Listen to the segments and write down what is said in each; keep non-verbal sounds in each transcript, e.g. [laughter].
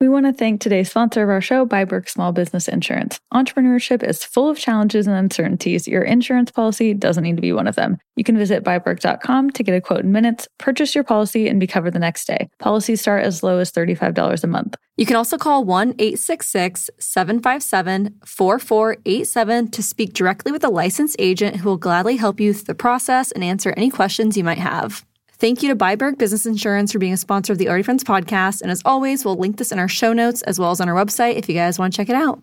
We want to thank today's sponsor of our show, biBERK Small Business Insurance. Entrepreneurship is full of challenges and uncertainties. Your insurance policy doesn't need to be one of them. You can visit biBERK.com to get a quote in minutes, purchase your policy, and be covered the next day. Policies start as low as $35 a month. You can also call 1 866 757 4487 to speak directly with a licensed agent who will gladly help you through the process and answer any questions you might have. Thank you to biBERK Business Insurance for being a sponsor of the Already Friends podcast. And as always, we'll link this in our show notes as well as on our website if you guys want to check it out.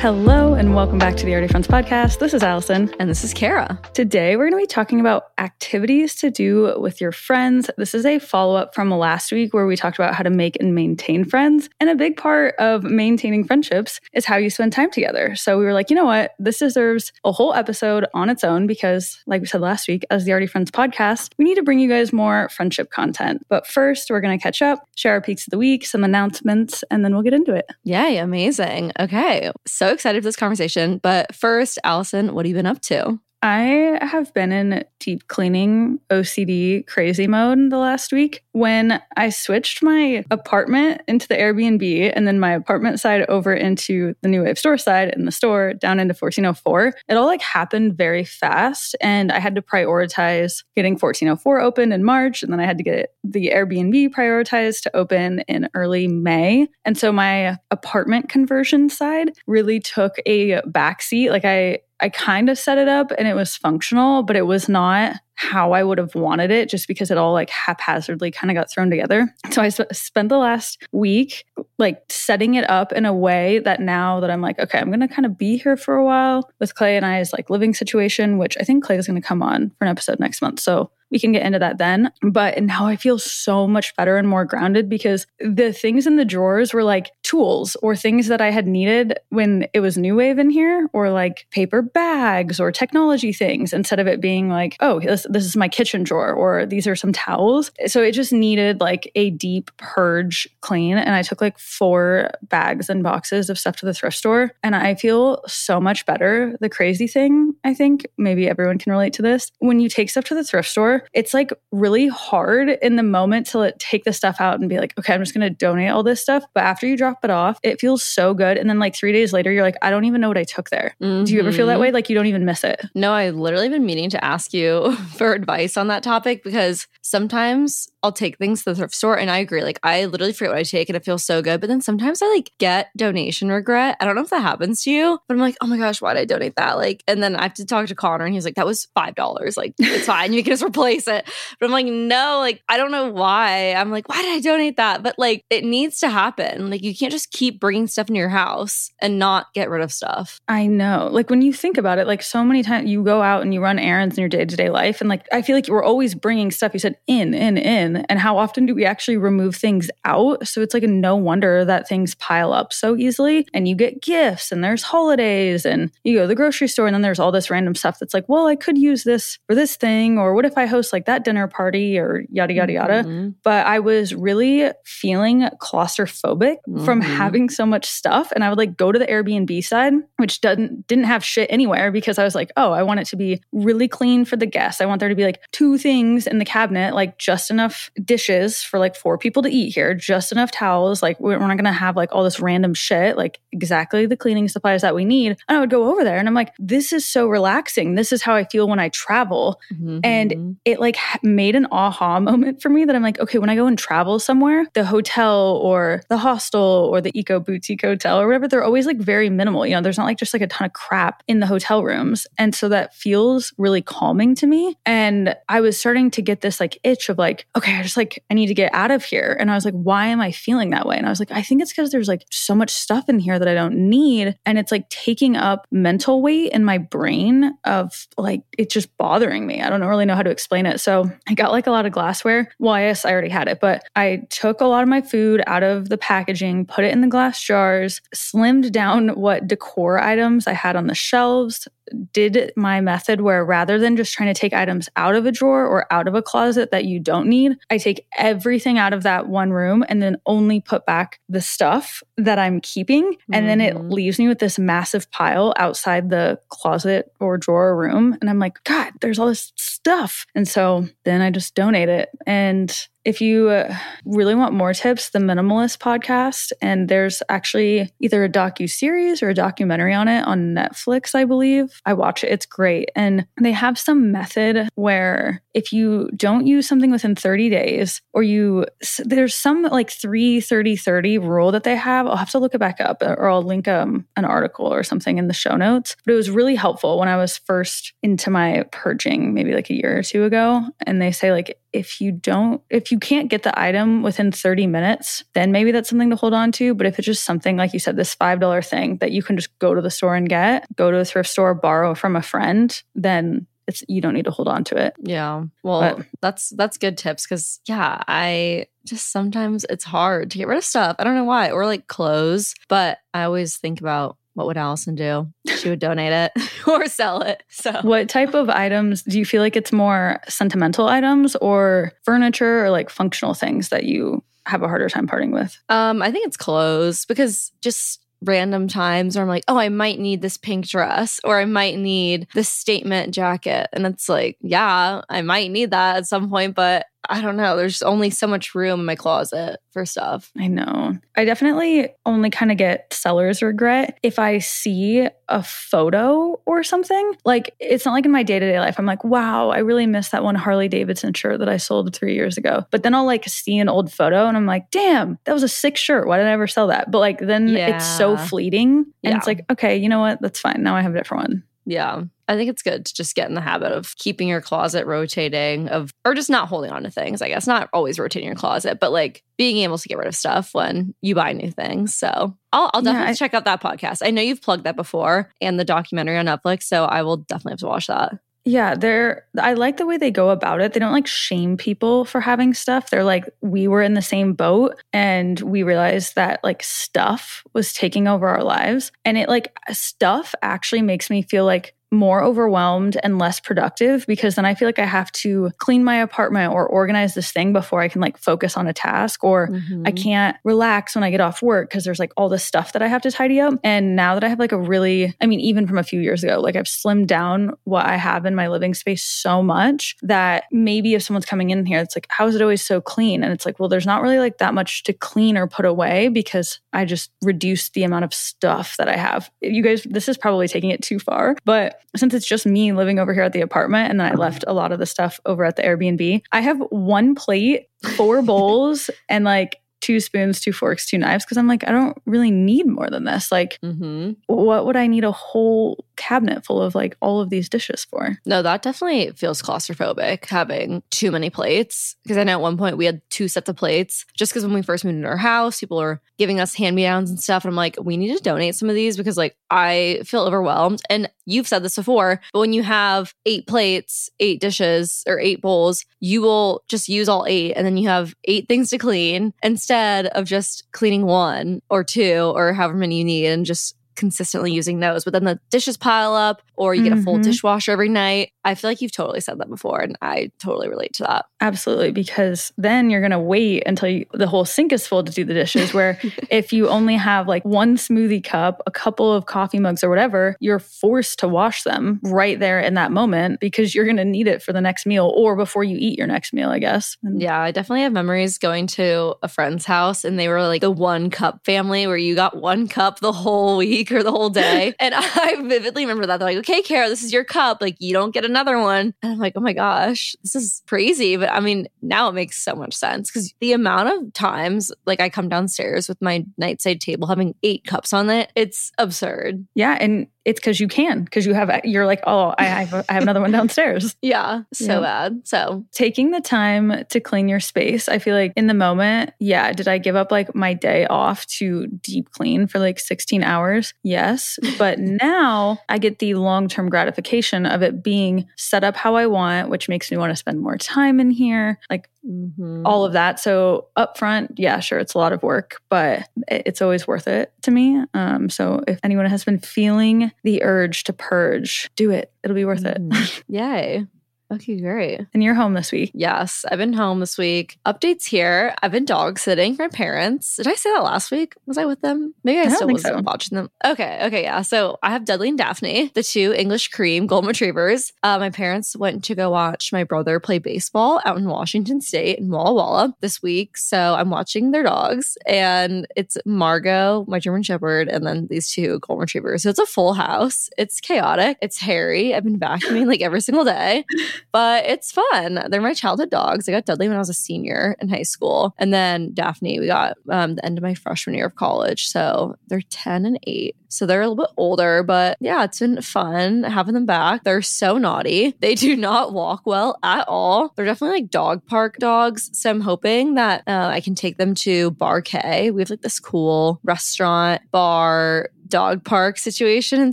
Hello, and welcome back to the Already Friends podcast. This is Allison. And this is Ceara. Today, we're going to be talking about activities to do with your friends. This is a follow up from last week where we talked about how to make and maintain friends. And a big part of maintaining friendships is how you spend time together. So we were like, you know what? This deserves a whole episode on its own because, like we said last week, as the Already Friends podcast, we need to bring you guys more friendship content. But first, we're going to catch up, share our peaks of the week, some announcements, and then we'll get into it. Yay, amazing. Okay. So excited for this conversation. But first, Allison, what have you been up to? I have been in deep cleaning OCD crazy mode the last week. When I switched my apartment into the Airbnb and then my apartment side over into the New Wave store side and the store down into 1404, it all like happened very fast. And I had to prioritize getting 1404 open in March. And then I had to get the Airbnb prioritized to open in early May. And so my apartment conversion side really took a backseat. Like I, I kind of set it up and it was functional, but it was not how I would have wanted it just because it all like haphazardly kind of got thrown together. So I sp- spent the last week like setting it up in a way that now that I'm like, okay, I'm going to kind of be here for a while with Clay and I's like living situation, which I think Clay is going to come on for an episode next month. So we can get into that then. But now I feel so much better and more grounded because the things in the drawers were like tools or things that I had needed when it was new wave in here, or like paper bags or technology things instead of it being like, oh, this, this is my kitchen drawer or these are some towels. So it just needed like a deep purge clean. And I took like four bags and boxes of stuff to the thrift store and I feel so much better. The crazy thing, I think, maybe everyone can relate to this. When you take stuff to the thrift store, it's like really hard in the moment to take the stuff out and be like, okay, I'm just going to donate all this stuff. But after you drop it off, it feels so good. And then like three days later, you're like, I don't even know what I took there. Mm-hmm. Do you ever feel that mm-hmm. way? Like you don't even miss it? No, I literally been meaning to ask you [laughs] for advice on that topic because sometimes I'll take things to the thrift store and I agree. Like I literally forget what I take and it feels so good. But then sometimes I like get donation regret. I don't know if that happens to you, but I'm like, oh my gosh, why did I donate that? Like, and then I have to talk to Connor and he's like, that was five dollars. Like, it's fine. You can just replace it. But I'm like, no, like I don't know why. I'm like, why did I donate that? But like it needs to happen. Like you can't just keep bringing stuff into your house and not get rid of stuff. I know. Like when you think about it, like so many times you go out and you run errands in your day to day life. And like I feel like you're always bringing stuff. You said in, in, in. And how often do we actually remove things out? So it's like a no wonder that things pile up so easily. And you get gifts and there's holidays and you go to the grocery store and then there's all this random stuff that's like, well, I could use this for this thing. Or what if I host like that dinner party or yada, yada, yada. Mm-hmm. But I was really feeling claustrophobic mm-hmm. from having so much stuff. And I would like go to the Airbnb side, which doesn't, didn't have shit anywhere because I was like, oh, I want it to be really clean for the guests. I want there to be like two things in the cabinet, like just enough dishes for like four people to eat here, just enough towels. Like we're not going to have like all this random shit, like exactly the cleaning supplies that we need. And I would go over there and I'm like, this is so relaxing. This is how I feel when I travel. Mm-hmm. And it like made an aha [laughs] moment for me that I'm like, okay, when I go and travel somewhere, the hotel or the hostel or the eco boutique hotel or whatever, they're always like very minimal. You know, there's not like just like a ton of crap in the hotel rooms. And so that feels really calming to me. And I was starting to get this like itch of like, okay, I just like, I need to get out of here. And I was like, why am I feeling that way? And I was like, I think it's because there's like so much stuff in here that I don't need. And it's like taking up mental weight in my brain of like, it's just bothering me. I don't really know how to explain it. So I got like a lot of glassware. Well, yes, I already had it, but I took a lot of my food out of the packaging, put it in the glass jars, slimmed down what decor items I had on the shelves, did my method where rather than just trying to take items out of a drawer or out of a closet that you don't need, I take everything out of that one room and then only put back the stuff that I'm keeping. And then it Mhm. leaves me with this massive pile outside the closet or drawer room. And I'm like, God, there's all this stuff. And so then I just donate it. And if you uh, really want more tips, the Minimalist podcast, and there's actually either a docu series or a documentary on it on Netflix, I believe. I watch it; it's great, and they have some method where if you don't use something within 30 days, or you there's some like 3 30 30 rule that they have. I'll have to look it back up, or I'll link um, an article or something in the show notes. But it was really helpful when I was first into my purging, maybe like a year or two ago, and they say like if you don't if you can't get the item within 30 minutes then maybe that's something to hold on to but if it's just something like you said this $5 thing that you can just go to the store and get go to a thrift store borrow from a friend then it's you don't need to hold on to it Yeah. Well, But- that's that's good tips because yeah, I just sometimes it's hard to get rid of stuff. I don't know why, or like clothes. But I always think about what would Allison do? She would donate it [laughs] or sell it. So what type of items do you feel like it's more sentimental items or furniture or like functional things that you have a harder time parting with Um, I think it's clothes because just random times where I'm like, oh, I might need this pink dress or I might need this statement jacket. And it's like, yeah, I might need that at some point, but I don't know. There's only so much room in my closet for stuff. I know. I definitely only kind of get seller's regret if I see a photo or something. Like, it's not like in my day to day life, I'm like, wow, I really miss that one Harley Davidson shirt that I sold three years ago. But then I'll like see an old photo and I'm like, damn, that was a sick shirt. Why did I ever sell that? But like, then it's so fleeting. And Yeah. it's like, okay, you know what? That's fine. Now I have a different one. Yeah. I think it's good to just get in the habit of keeping your closet rotating of or just not holding on to things, I guess. Not always rotating your closet, but like being able to get rid of stuff when you buy new things. So I'll, I'll Yeah, definitely I- check out that podcast. I know you've plugged that before and the documentary on Netflix, so I will definitely have to watch that. Yeah, they're I like the way they go about it. They don't like shame people for having stuff. They're like we were in the same boat and we realized that like stuff was taking over our lives and it like stuff actually makes me feel like more overwhelmed and less productive because then I feel like I have to clean my apartment or organize this thing before I can like focus on a task or I Mhm. can't relax when I get off work because there's like all this stuff that I have to tidy up. And now that I have like a really, I mean, even from a few years ago, like I've slimmed down what I have in my living space so much that maybe if someone's coming in here, it's like, how is it always so clean? And it's like, well, there's not really like that much to clean or put away because I just reduced the amount of stuff that I have. You guys, this is probably taking it too far, but since it's just me living over here at the apartment and then I left a lot of the stuff over at the Airbnb, I have one plate, four [laughs] bowls, and like two spoons, two forks, two knives because I'm like, I don't really need more than this. Like, Mhm. what would I need a whole cabinet full of like all of these dishes for? No, that definitely feels claustrophobic having too many plates. Because I know at one point we had two sets of plates just because when we first moved into our house, people were giving us hand me downs and stuff. And I'm like, we need to donate some of these because like I feel overwhelmed. And you've said this before, but when you have eight plates, eight dishes, or eight bowls, you will just use all eight and then you have eight things to clean instead of just cleaning one or two or however many you need and just consistently using those. But then the dishes pile up or you get a full Mhm. dishwasher every night. I feel like you've totally said that before and I totally relate to that. Absolutely, because then you're going to wait until you, the whole sink is full to do the dishes. Where [laughs] if you only have like one smoothie cup, a couple of coffee mugs, or whatever, you're forced to wash them right there in that moment because you're going to need it for the next meal or before you eat your next meal, I guess. And Yeah, I definitely have memories going to a friend's house and they were like the one cup family where you got one cup the whole week or the whole day. [laughs] and I vividly remember that. They're like, okay, Ceara, this is your cup. Like, you don't get another one. And I'm like, oh my gosh, this is crazy. But I mean, now it makes so much sense because the amount of times like I come downstairs with my nightside table having eight cups on it, it's absurd. Yeah, and it's because you can, because you have, you're like, oh, I have, I have another one downstairs. [laughs] Yeah, so Yeah. bad. So Taking the time to clean your space, I feel like in the moment, yeah, did I give up like my day off to deep clean for like 16 hours? Yes. [laughs] But now I get the long term gratification of it being set up how I want, which makes me want to spend more time in here. Like Mhm. all of that. So upfront, yeah, sure, it's a lot of work, but it's always worth it to me. Um, so if anyone has been feeling the urge to purge, do it. It'll be worth it. Mhm. [laughs] Yay. Okay, great. And you're home this week. Yes, I've been home this week. Updates here. I've been dog sitting for my parents. Did I say that last week? Was I with them? Maybe I, I still think was so. watching them. Okay, okay, yeah. So I have Dudley and Daphne, the two English cream golden retrievers. Uh, my parents went to go watch my brother play baseball out in Washington State in Walla Walla this week. So I'm watching their dogs, and it's Margot, my German Shepherd, and then these two golden retrievers. So it's a full house. It's chaotic. It's hairy. I've been vacuuming like every single day [laughs] but it's fun. They're my childhood dogs. I got Dudley when I was a senior in high school, and then Daphne we got um, the end of my freshman year of college. So they're ten and eight. So they're a little bit older, but yeah, it's been fun having them back. They're so naughty. They do not walk well at all. They're definitely like dog park dogs. So I'm hoping that uh, I can take them to Bar K. We have like this cool restaurant, bar, dog park situation in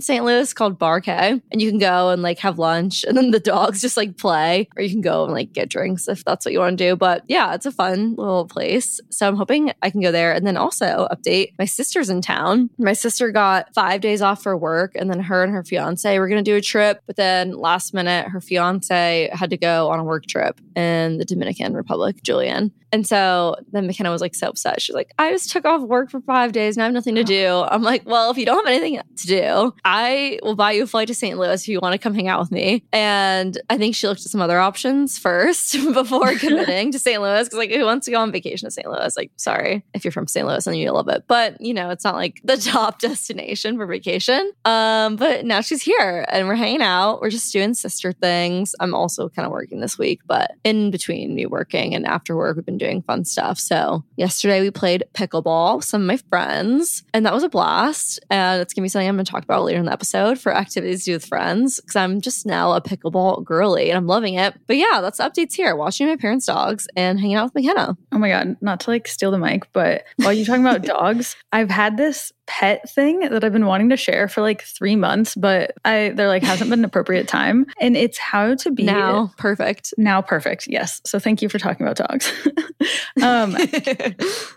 St. Louis called Bar K. And you can go and like have lunch and then the dogs [laughs] just like play, or you can go and like get drinks if that's what you want to do. But yeah, it's a fun little place. So I'm hoping I can go there. And then also update my sister's in town. My sister got five days off for work, and then her and her fiance were going to do a trip. But then last minute, her fiance had to go on a work trip in the Dominican Republic, Julian. And so then McKenna was like so upset. She's like, I just took off work for five days and I have nothing to do. I'm like, well, if you don't have anything to do, I will buy you a flight to St. Louis if you want to come hang out with me. And I think she looked at some other options first [laughs] before [laughs] committing to St. Louis. Cause like, who wants to go on vacation to St. Louis? Like, sorry if you're from St. Louis and you love it. But, you know, it's not like the [laughs] top destination for vacation. Um, but now she's here and we're hanging out. We're just doing sister things. I'm also kind of working this week, but in between me working and after work, we've been doing fun stuff. So yesterday we played pickleball with some of my friends, and that was a blast. And it's gonna be something I'm gonna talk about later in the episode for activities to do with friends because I'm just now a pickleball girly and I'm loving it. But yeah, that's updates here. Watching my parents' dogs and hanging out with McKenna. Oh my God, not to like steal the mic, but while you're talking about [laughs] dogs, I've had this pet thing that I've been wanting to share for like three months, but I there like hasn't been an appropriate [laughs] time. And it's how to be Now, perfect. now perfect. Yes. So thank you for talking about dogs. [laughs] um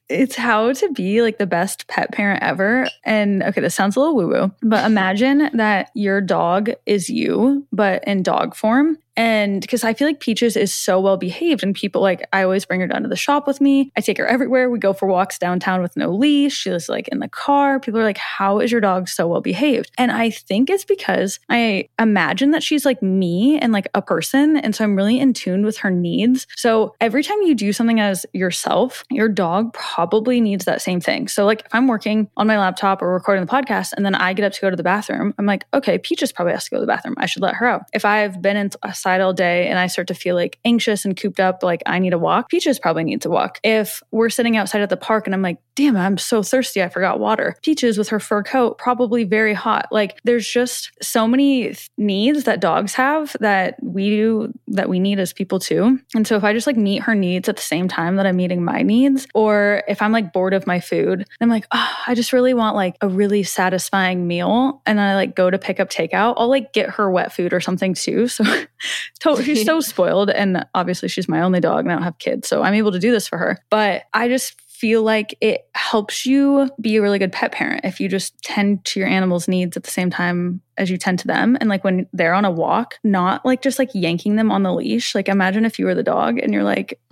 it's how to be like the best pet parent ever. And okay, this sounds a little woo woo, but imagine that your dog is you, but in dog form. And because I feel like Peaches is so well behaved, and people like, I always bring her down to the shop with me. I take her everywhere. We go for walks downtown with no leash. She was like in the car. People are like, How is your dog so well behaved? And I think it's because I imagine that she's like me and like a person. And so I'm really in tune with her needs. So every time you do something as yourself, your dog probably needs that same thing. So, like, if I'm working on my laptop or recording the podcast and then I get up to go to the bathroom, I'm like, okay, Peaches probably has to go to the bathroom. I should let her out. If I've been inside all day and I start to feel like anxious and cooped up, like I need a walk, Peaches probably needs a walk. If we're sitting outside at the park and I'm like, damn, I'm so thirsty, I forgot water. Peaches with her fur coat, probably very hot. Like, there's just so many needs that dogs have that we do that we need as people too. And so if I just like meet her needs at the same time that I'm meeting my needs, or if I'm like bored of my food, I'm like, oh, I just really want like a really satisfying meal. And then I like go to pick up takeout, I'll like get her wet food or something too. [laughs] So to- she's [laughs] so spoiled. And obviously she's my only dog and I don't have kids. So I'm able to do this for her. But I just feel like it helps you be a really good pet parent if you just tend to your animal's needs at the same time as you tend to them. And like when they're on a walk, not like just like yanking them on the leash. Like imagine if you were the dog and you're like [laughs]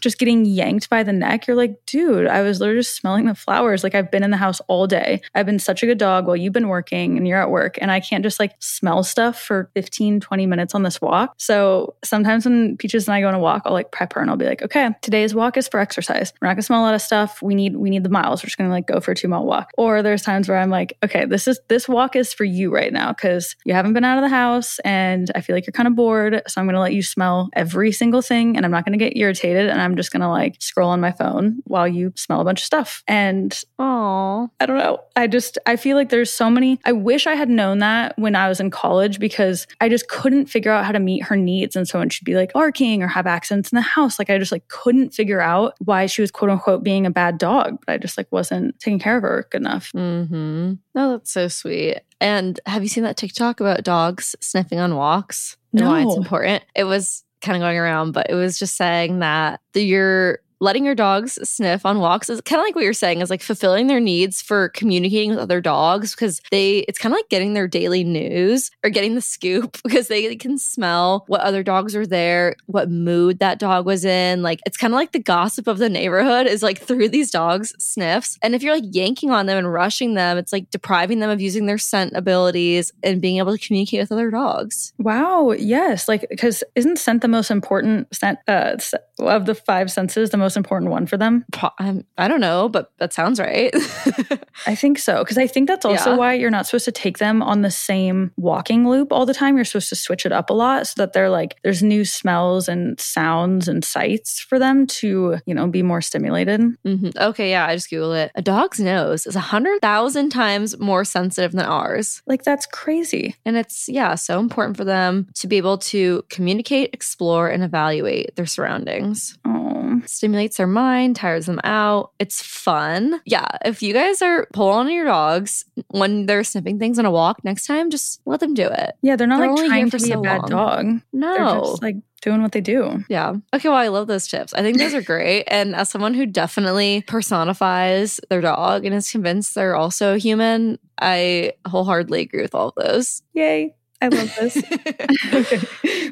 just getting yanked by the neck. You're like, dude, I was literally just smelling the flowers. Like I've been in the house all day. I've been such a good dog while you've been working and you're at work. And I can't just like smell stuff for 15, 20 minutes on this walk. So sometimes when Peaches and I go on a walk, I'll like prep her and I'll be like, okay, today's walk is for exercise. We're not gonna smell a lot of stuff. We need we need the miles. We're just gonna like go for a two mile walk. Or there's times where I'm like, okay, this is this walk is for you right now because you haven't been out of the house and I feel like you're kind of bored. So I'm gonna let you smell every single thing and I'm not gonna get irritated and I'm just gonna like scroll on my phone while you smell a bunch of stuff. And Aw. I don't know. I just I feel like there's so many. I wish I had known that when I was in college because I just couldn't figure out how to meet her needs. And so when she'd be like barking or have accents in the house, like I just like couldn't figure out why she was quote unquote being a bad dog. But I just like wasn't taking care of her good enough. Mm-hmm. Oh, that's so sweet. And have you seen that TikTok about dogs sniffing on walks and why it's important? It was kind of going around, but it was just saying that the, your letting your dogs sniff on walks is kind of like what you're saying is like fulfilling their needs for communicating with other dogs because they it's kind of like getting their daily news or getting the scoop [laughs] because they can smell what other dogs are there what mood that dog was in like it's kind of like the gossip of the neighborhood is like through these dogs sniffs. And if you're like yanking on them and rushing them it's like depriving them of using their scent abilities and being able to communicate with other dogs. Wow yes like because isn't scent the most important scent uh, of the five senses the most important one for them? Um, I don't know, but that sounds right. [laughs] I think so. Because I think that's also yeah. why you're not supposed to take them on the same walking loop all the time. You're supposed to switch it up a lot so that they're like, there's new smells and sounds and sights for them to, you know, be more stimulated. Mm-hmm. Okay. Yeah. I just Googled it. A dog's nose is a 100,000 times more sensitive than ours. Like, that's crazy. And it's, yeah, so important for them to be able to communicate, explore, and evaluate their surroundings. Oh. Stimulates their mind, tires them out. It's fun. Yeah, if you guys are pulling on your dogs when they're sniffing things on a walk next time, just let them do it. Yeah, they're not they're like trying to be so a bad long. dog. No. They're just like doing what they do. Yeah. Okay. Well, I love those tips. I think those are great. [laughs] And as someone who definitely personifies their dog and is convinced they're also human, I wholeheartedly agree with all of those. Yay. I love this.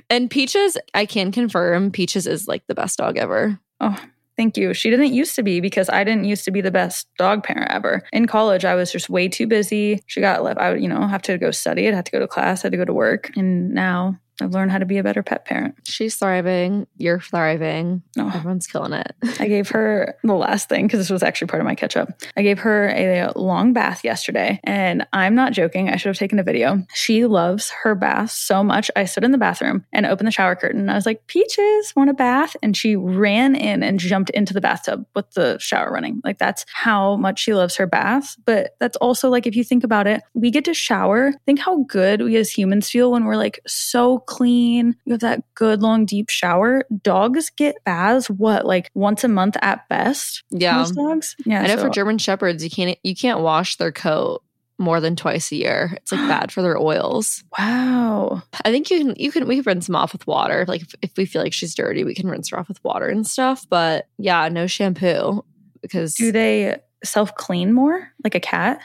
[laughs] [laughs] and Peaches, I can confirm Peaches is like the best dog ever. Oh, Thank you. She didn't used to be because I didn't used to be the best dog parent ever. In college, I was just way too busy. She got left. I would, you know, have to go study. I'd have to go to class. I had to go to work. And now I've learned how to be a better pet parent. She's thriving. You're thriving. Oh. Everyone's killing it. [laughs] I gave her the last thing because this was actually part of my catch up. I gave her a long bath yesterday, and I'm not joking. I should have taken a video. She loves her bath so much. I stood in the bathroom and opened the shower curtain. I was like, Peaches, want a bath? And she ran in and jumped into the bathtub with the shower running. Like, that's how much she loves her bath. But that's also like, if you think about it, we get to shower. Think how good we as humans feel when we're like so clean. You have that good long deep shower. Dogs get baths what like once a month at best. Yeah, most dogs. Yeah, I know so. for German shepherds, you can't you can't wash their coat more than twice a year. It's like bad for their oils. [gasps] Wow. I think you can you can we can rinse them off with water. Like if, if we feel like she's dirty, we can rinse her off with water and stuff. But yeah, no shampoo because do they self clean more like a cat?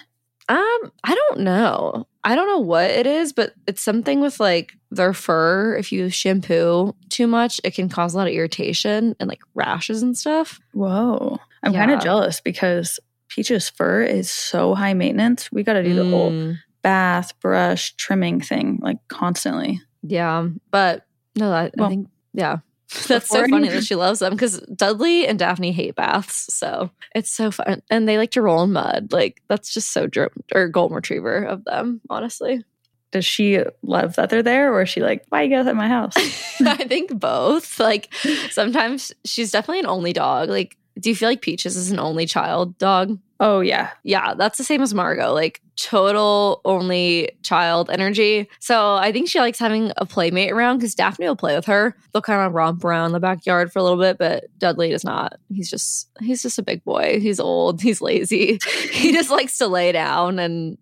Um, I don't know. I don't know what it is, but it's something with like their fur. If you shampoo too much, it can cause a lot of irritation and like rashes and stuff. Whoa. I'm yeah. kind of jealous because Peach's fur is so high maintenance. We got to do the mm. whole bath, brush, trimming thing like constantly. Yeah. But no, I, well, I think, yeah. [laughs] That's so funny that she loves them because Dudley and Daphne hate baths. So it's so fun. And they like to roll in mud. Like, that's just so dr- or golden retriever of them, honestly. Does she love that they're there or is she like, why you guys at my [laughs] house? I think both. [laughs] Like, sometimes she's definitely an only dog. Like, do you feel like Peaches is an only child dog? Oh, yeah. Yeah, that's the same as Margot. Like, total only child energy. So I think she likes having a playmate around because Daphne will play with her. They'll kind of romp around the backyard for a little bit, but Dudley does not. He's just he's just a big boy. He's old. He's lazy. [laughs] he just likes to lay down and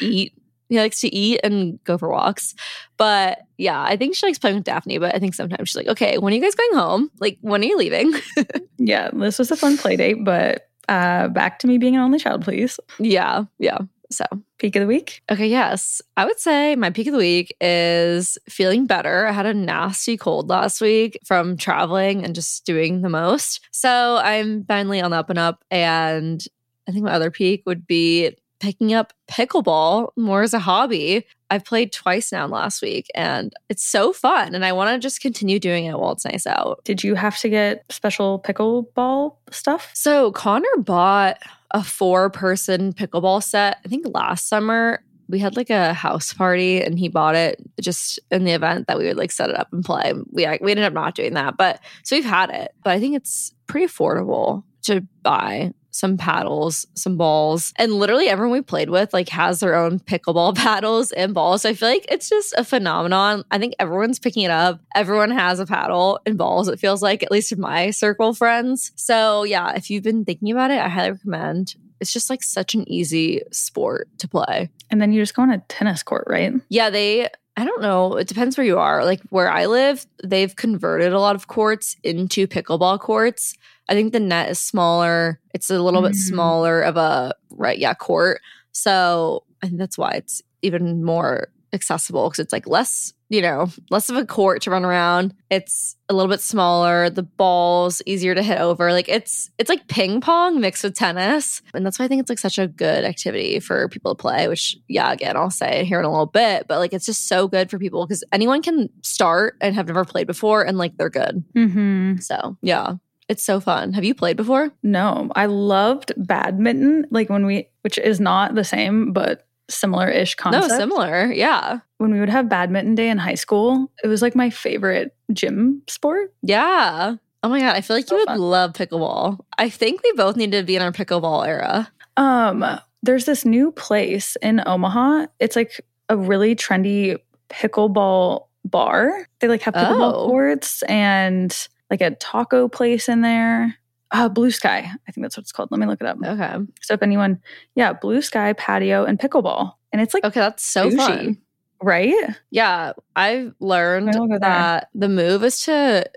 eat. He likes to eat and go for walks. But yeah, I think she likes playing with Daphne, but I think sometimes she's like, okay, when are you guys going home? Like, when are you leaving? [laughs] yeah, this was a fun play date, but uh, back to me being an only child, please. Yeah, yeah. So, peak of the week? Okay, yes. I would say my peak of the week is feeling better. I had a nasty cold last week from traveling and just doing the most. So, I'm finally on the up and up. And I think my other peak would be picking up pickleball more as a hobby. I've played twice now last week and it's so fun. And I want to just continue doing it while it's nice out. Did you have to get special pickleball stuff? So Connor bought a four person pickleball set, I think last summer. We had like a house party and he bought it just in the event that we would like set it up and play. We, we ended up not doing that. But so we've had it, but I think it's pretty affordable to buy some paddles, some balls, and literally everyone we played with like has their own pickleball [laughs] paddles and balls. So I feel like it's just a phenomenon. I think everyone's picking it up. Everyone has a paddle and balls. It feels like at least in my circle of friends. So yeah, if you've been thinking about it, I highly recommend. It's just like such an easy sport to play. And then you just go on a tennis court, right? Yeah, they I don't know. It depends where you are. Like where I live, they've converted a lot of courts into pickleball courts. I think the net is smaller. It's a little mm. bit smaller of a right, yeah, court. So I think that's why it's even more accessible because it's like less, you know, less of a court to run around. It's a little bit smaller. The ball's easier to hit over. Like it's it's like ping pong mixed with tennis. And that's why I think it's like such a good activity for people to play, which yeah, again, I'll say here in a little bit, but like it's just so good for people because anyone can start and have never played before and like they're good. Mm-hmm. So yeah. It's so fun. Have you played before? No, I loved badminton, like when we, which is not the same, but similar ish concept. No, similar. Yeah. When we would have badminton day in high school, it was like my favorite gym sport. Yeah. Oh my god, I feel like so you would fun. love pickleball. I think we both need to be in our pickleball era. Um, there's this new place in Omaha. It's like a really trendy pickleball bar. They like have pickleball oh. courts and like a taco place in there uh, Blue Sky. I think that's what it's called. Let me look it up. Okay. So if anyone, yeah, Blue Sky patio and pickleball, and it's like okay, that's so fun, right? Yeah, I've learned that the move is to,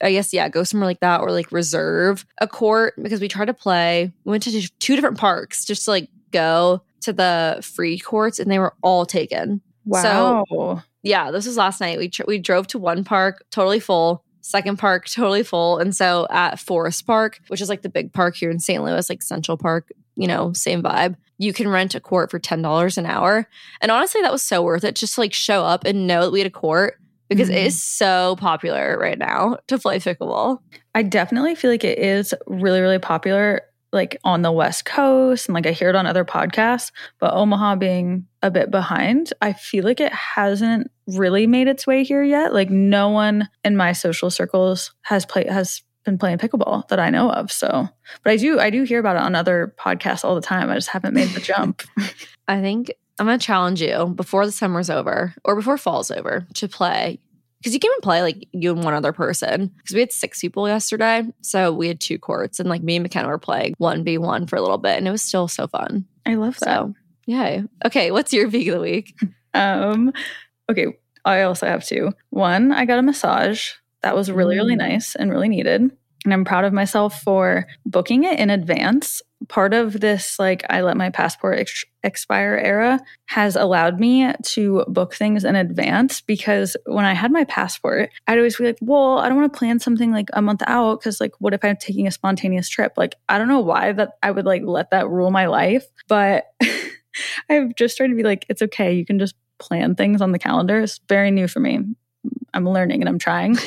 I guess, yeah, go somewhere like that or like reserve a court because we tried to play. We went to two different parks just to like go to the free courts, and they were all taken. Wow. So, yeah, this was last night. We tr- we drove to one park, totally full Second park totally full. And so at Forest Park, which is like the big park here in St. Louis, like Central Park, you know, same vibe. You can rent a court for $10 an hour. And honestly, that was so worth it just to like show up and know that we had a court because mm-hmm. it is so popular right now to play pickleball. I definitely feel like it is really, really popular like on the West Coast and like I hear it on other podcasts, but Omaha being a bit behind, I feel like it hasn't really made its way here yet. Like no one in my social circles has played has been playing pickleball that I know of. So, but I do I do hear about it on other podcasts all the time. I just haven't made the [laughs] jump. I think I'm going to challenge you before the summer's over or before fall's over to play because you can even play like you and one other person. Because we had six people yesterday so we had two courts and like me and mckenna were playing 1v1 for a little bit and it was still so fun. I love that. so yeah okay what's your peak of the week? [laughs] Um okay i also have two. One i got a massage. That was really really mm. nice and really needed and i'm proud of myself for booking it in advance part of this like i let my passport ex- expire era has allowed me to book things in advance because when i had my passport i'd always be like well i don't want to plan something like a month out because like what if i'm taking a spontaneous trip? Like i don't know why that i would like let that rule my life but [laughs] i've just tried to be like it's okay you can just plan things on the calendar it's very new for me i'm learning and i'm trying. [laughs]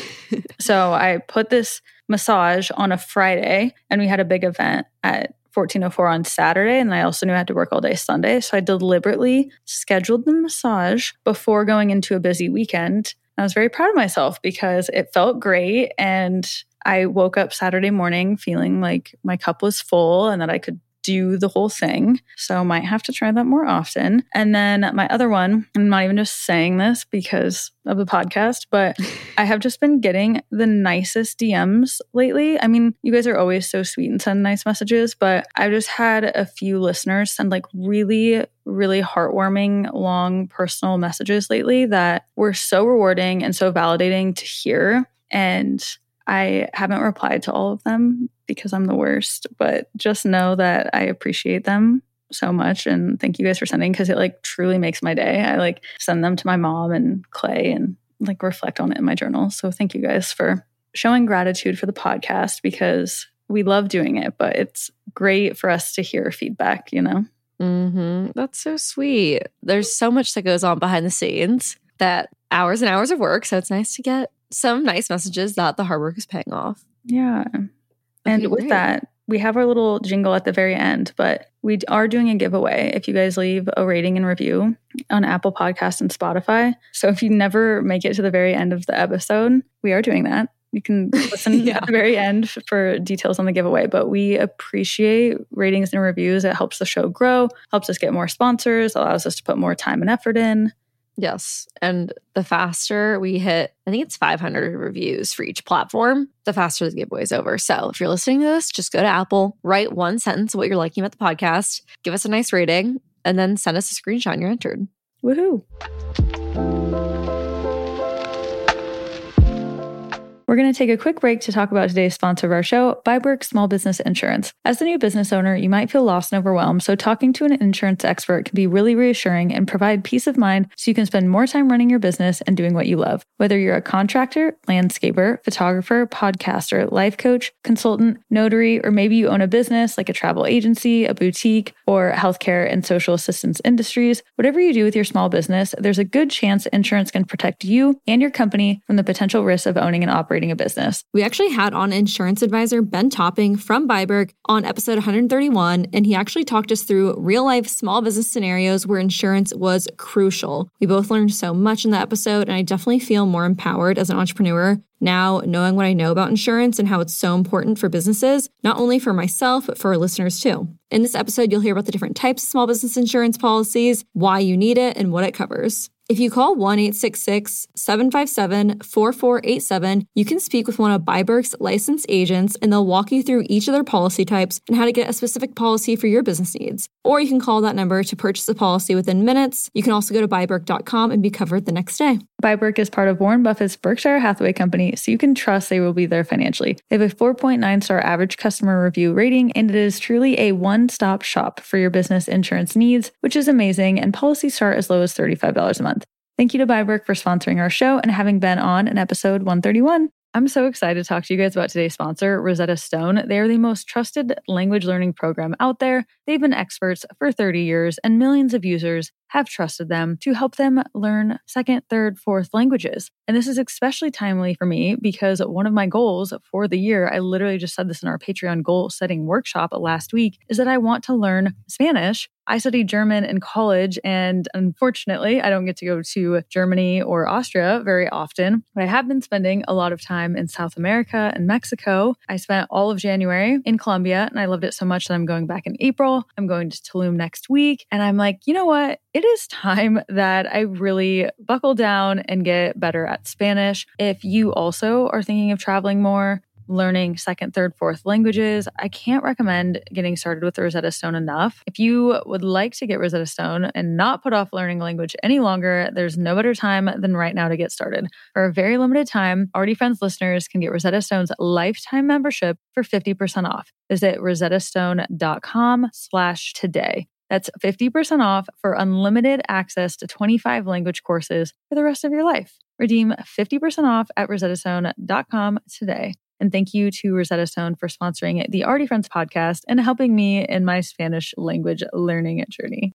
So i put this massage on a friday and we had a big event at 1404 on Saturday, and I also knew I had to work all day Sunday. So I deliberately scheduled the massage before going into a busy weekend. I was very proud of myself because it felt great. And I woke up Saturday morning feeling like my cup was full and that I could do the whole thing. So might have to try that more often. And then my other one, I'm not even just saying this because of the podcast, but [laughs] I have just been getting the nicest DMs lately. I mean, you guys are always so sweet and send nice messages, but I've just had a few listeners send like really really heartwarming, long personal messages lately that were so rewarding and so validating to hear. And I haven't replied to all of them because I'm the worst, but just know that I appreciate them so much and thank you guys for sending because it like truly makes my day. I like send them to my mom and Clay and like reflect on it in my journal. So thank you guys for showing gratitude for the podcast because we love doing it, but it's great for us to hear feedback, you know? Mm-hmm. That's so sweet. There's so much that goes on behind the scenes that hours and hours of work. So it's nice to get some nice messages that the hard work is paying off. Yeah. And with great. that, we have our little jingle at the very end, but we are doing a giveaway if you guys leave a rating and review on Apple Podcast and Spotify. So if you never make it to the very end of the episode, we are doing that. You can [laughs] listen yeah. at the very end for details on the giveaway, but we appreciate ratings and reviews. It helps the show grow, helps us get more sponsors, allows us to put more time and effort in. Yes. And the faster we hit, I think it's 500 reviews for each platform, the faster the giveaway is over. So if you're listening to this, just go to Apple, write one sentence of what you're liking about the podcast, give us a nice rating, and then send us a screenshot and you're entered. Woohoo. We're going to take a quick break to talk about today's sponsor of our show, biBERK Small Business Insurance. As the new business owner, you might feel lost and overwhelmed, so talking to an insurance expert can be really reassuring and provide peace of mind so you can spend more time running your business and doing what you love. Whether you're a contractor, landscaper, photographer, podcaster, life coach, consultant, notary, or maybe you own a business like a travel agency, a boutique, or healthcare and social assistance industries, whatever you do with your small business, there's a good chance insurance can protect you and your company from the potential risks of owning and operating operating a business. We actually had on insurance advisor Ben Topping from biBERK on episode 131, and he actually talked us through real life small business scenarios where insurance was crucial. We both learned so much in that episode, and I definitely feel more empowered as an entrepreneur now knowing what I know about insurance and how it's so important for businesses, not only for myself, but for our listeners too. In this episode, you'll hear about the different types of small business insurance policies, why you need it, and what it covers. If you call 1 866 757 4487, you can speak with one of biBERK's licensed agents and they'll walk you through each of their policy types and how to get a specific policy for your business needs. Or you can call that number to purchase a policy within minutes. You can also go to biBERK.com and be covered the next day. biBERK is part of Warren Buffett's Berkshire Hathaway Company, so you can trust they will be there financially. They have a 4.9 star average customer review rating, and it is truly a one stop shop for your business insurance needs, which is amazing, and policies start as low as $35 a month. Thank you to biBERK for sponsoring our show and having been on in episode 131. I'm so excited to talk to you guys about today's sponsor, Rosetta Stone. They are the most trusted language learning program out there. They've been experts for 30 years, and millions of users have trusted them to help them learn second, third, fourth languages. And this is especially timely for me because one of my goals for the year, I literally just said this in our Patreon goal setting workshop last week, is that I want to learn Spanish I studied German in college, and unfortunately, I don't get to go to Germany or Austria very often. But I have been spending a lot of time in South America and Mexico. I spent all of January in Colombia, and I loved it so much that I'm going back in April. I'm going to Tulum next week. And I'm like, you know what? It is time [laughs] that I really buckle down and get better at Spanish. If you also are thinking of traveling more, learning second, third, fourth languages, I can't recommend getting started with Rosetta Stone enough. If you would like to get Rosetta Stone and not put off learning language any longer, there's no better time than right now to get started. For a very limited time, Already Friends listeners can get Rosetta Stone's lifetime membership for 50% off. Visit rosettastone.com slash today. That's 50% off for unlimited access to 25 language courses for the rest of your life. Redeem 50% off at rosettastone.com today. And thank you to Rosetta Stone for sponsoring the Already Friends podcast and helping me in my Spanish language learning journey.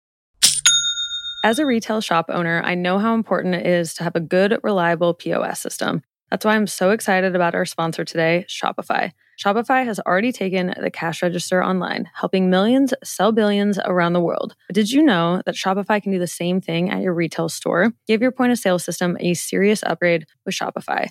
As a retail shop owner, I know how important it is to have a good, reliable POS system. That's why I'm so excited about our sponsor today, Shopify. Shopify has already taken the cash register online, helping millions sell billions around the world. But did you know that Shopify can do the same thing at your retail store? Give your point of sale system a serious upgrade with Shopify.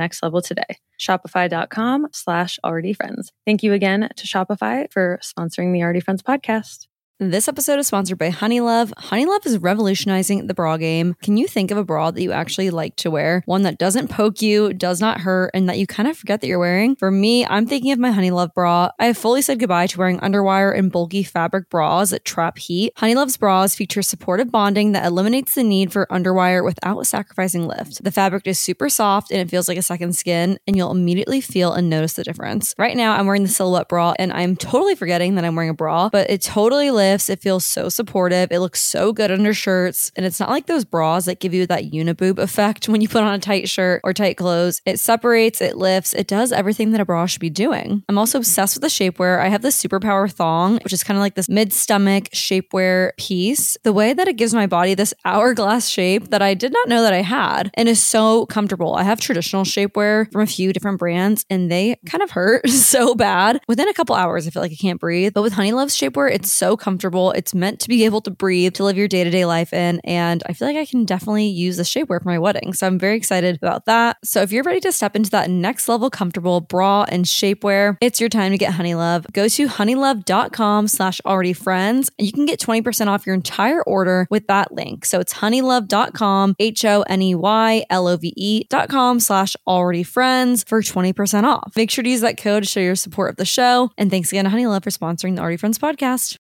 next level today. Shopify.com slash already friends. Thank you again to Shopify for sponsoring the Already Friends podcast. This episode is sponsored by Honeylove. Honeylove is revolutionizing the bra game. Can you think of a bra that you actually like to wear? One that doesn't poke you, does not hurt, and that you kind of forget that you're wearing? For me, I'm thinking of my Honeylove bra. I have fully said goodbye to wearing underwire and bulky fabric bras that trap heat. Honeylove's bras feature supportive bonding that eliminates the need for underwire without sacrificing lift. The fabric is super soft and it feels like a second skin, and you'll immediately feel and notice the difference. Right now, I'm wearing the silhouette bra, and I'm totally forgetting that I'm wearing a bra, but it totally lives lifts. It feels so supportive. It looks so good under shirts. And it's not like those bras that give you that uniboob effect [laughs] when you put on a tight shirt or tight clothes. It separates, it lifts, it does everything that a bra should be doing. I'm also obsessed with the shapewear. I have the Superpower thong, which is kind of like this mid stomach shapewear piece. The way that it gives my body this [laughs] hourglass shape that I did not know that I had and is so comfortable. I have traditional shapewear from a few different brands and they kind of hurt [laughs] so bad. Within a couple hours, I feel like I can't breathe. But with Honeylove's shapewear, it's so comfortable. It's meant to be able to breathe, to live your day to day life in. And I feel like I can definitely use the shapewear for my wedding. So I'm very excited about that. So if you're ready to step into that next level comfortable bra and shapewear, it's your time to get Honeylove. Go to honeylove.com slash already friends and you can get 20% off your entire order with that link. So it's honeylove.com, H O N E Y L O V E.com slash already friends for 20% off. Make sure to use that code to show your support of the show. And thanks again to Honeylove for sponsoring the Already Friends podcast.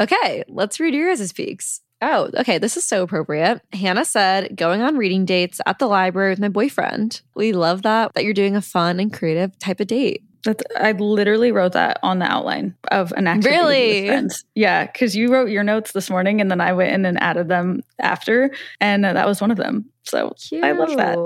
Okay, let's read your guys' peaks. Oh, okay. This is so appropriate. Hannah said, going on reading dates at the library with my boyfriend. We love that, that you're doing a fun and creative type of date. That's, I literally wrote that on the outline of an activity. Really? With friends. Yeah, because you wrote your notes this morning, and then I went in and added them after, and uh, that was one of them. So Cute. I love that.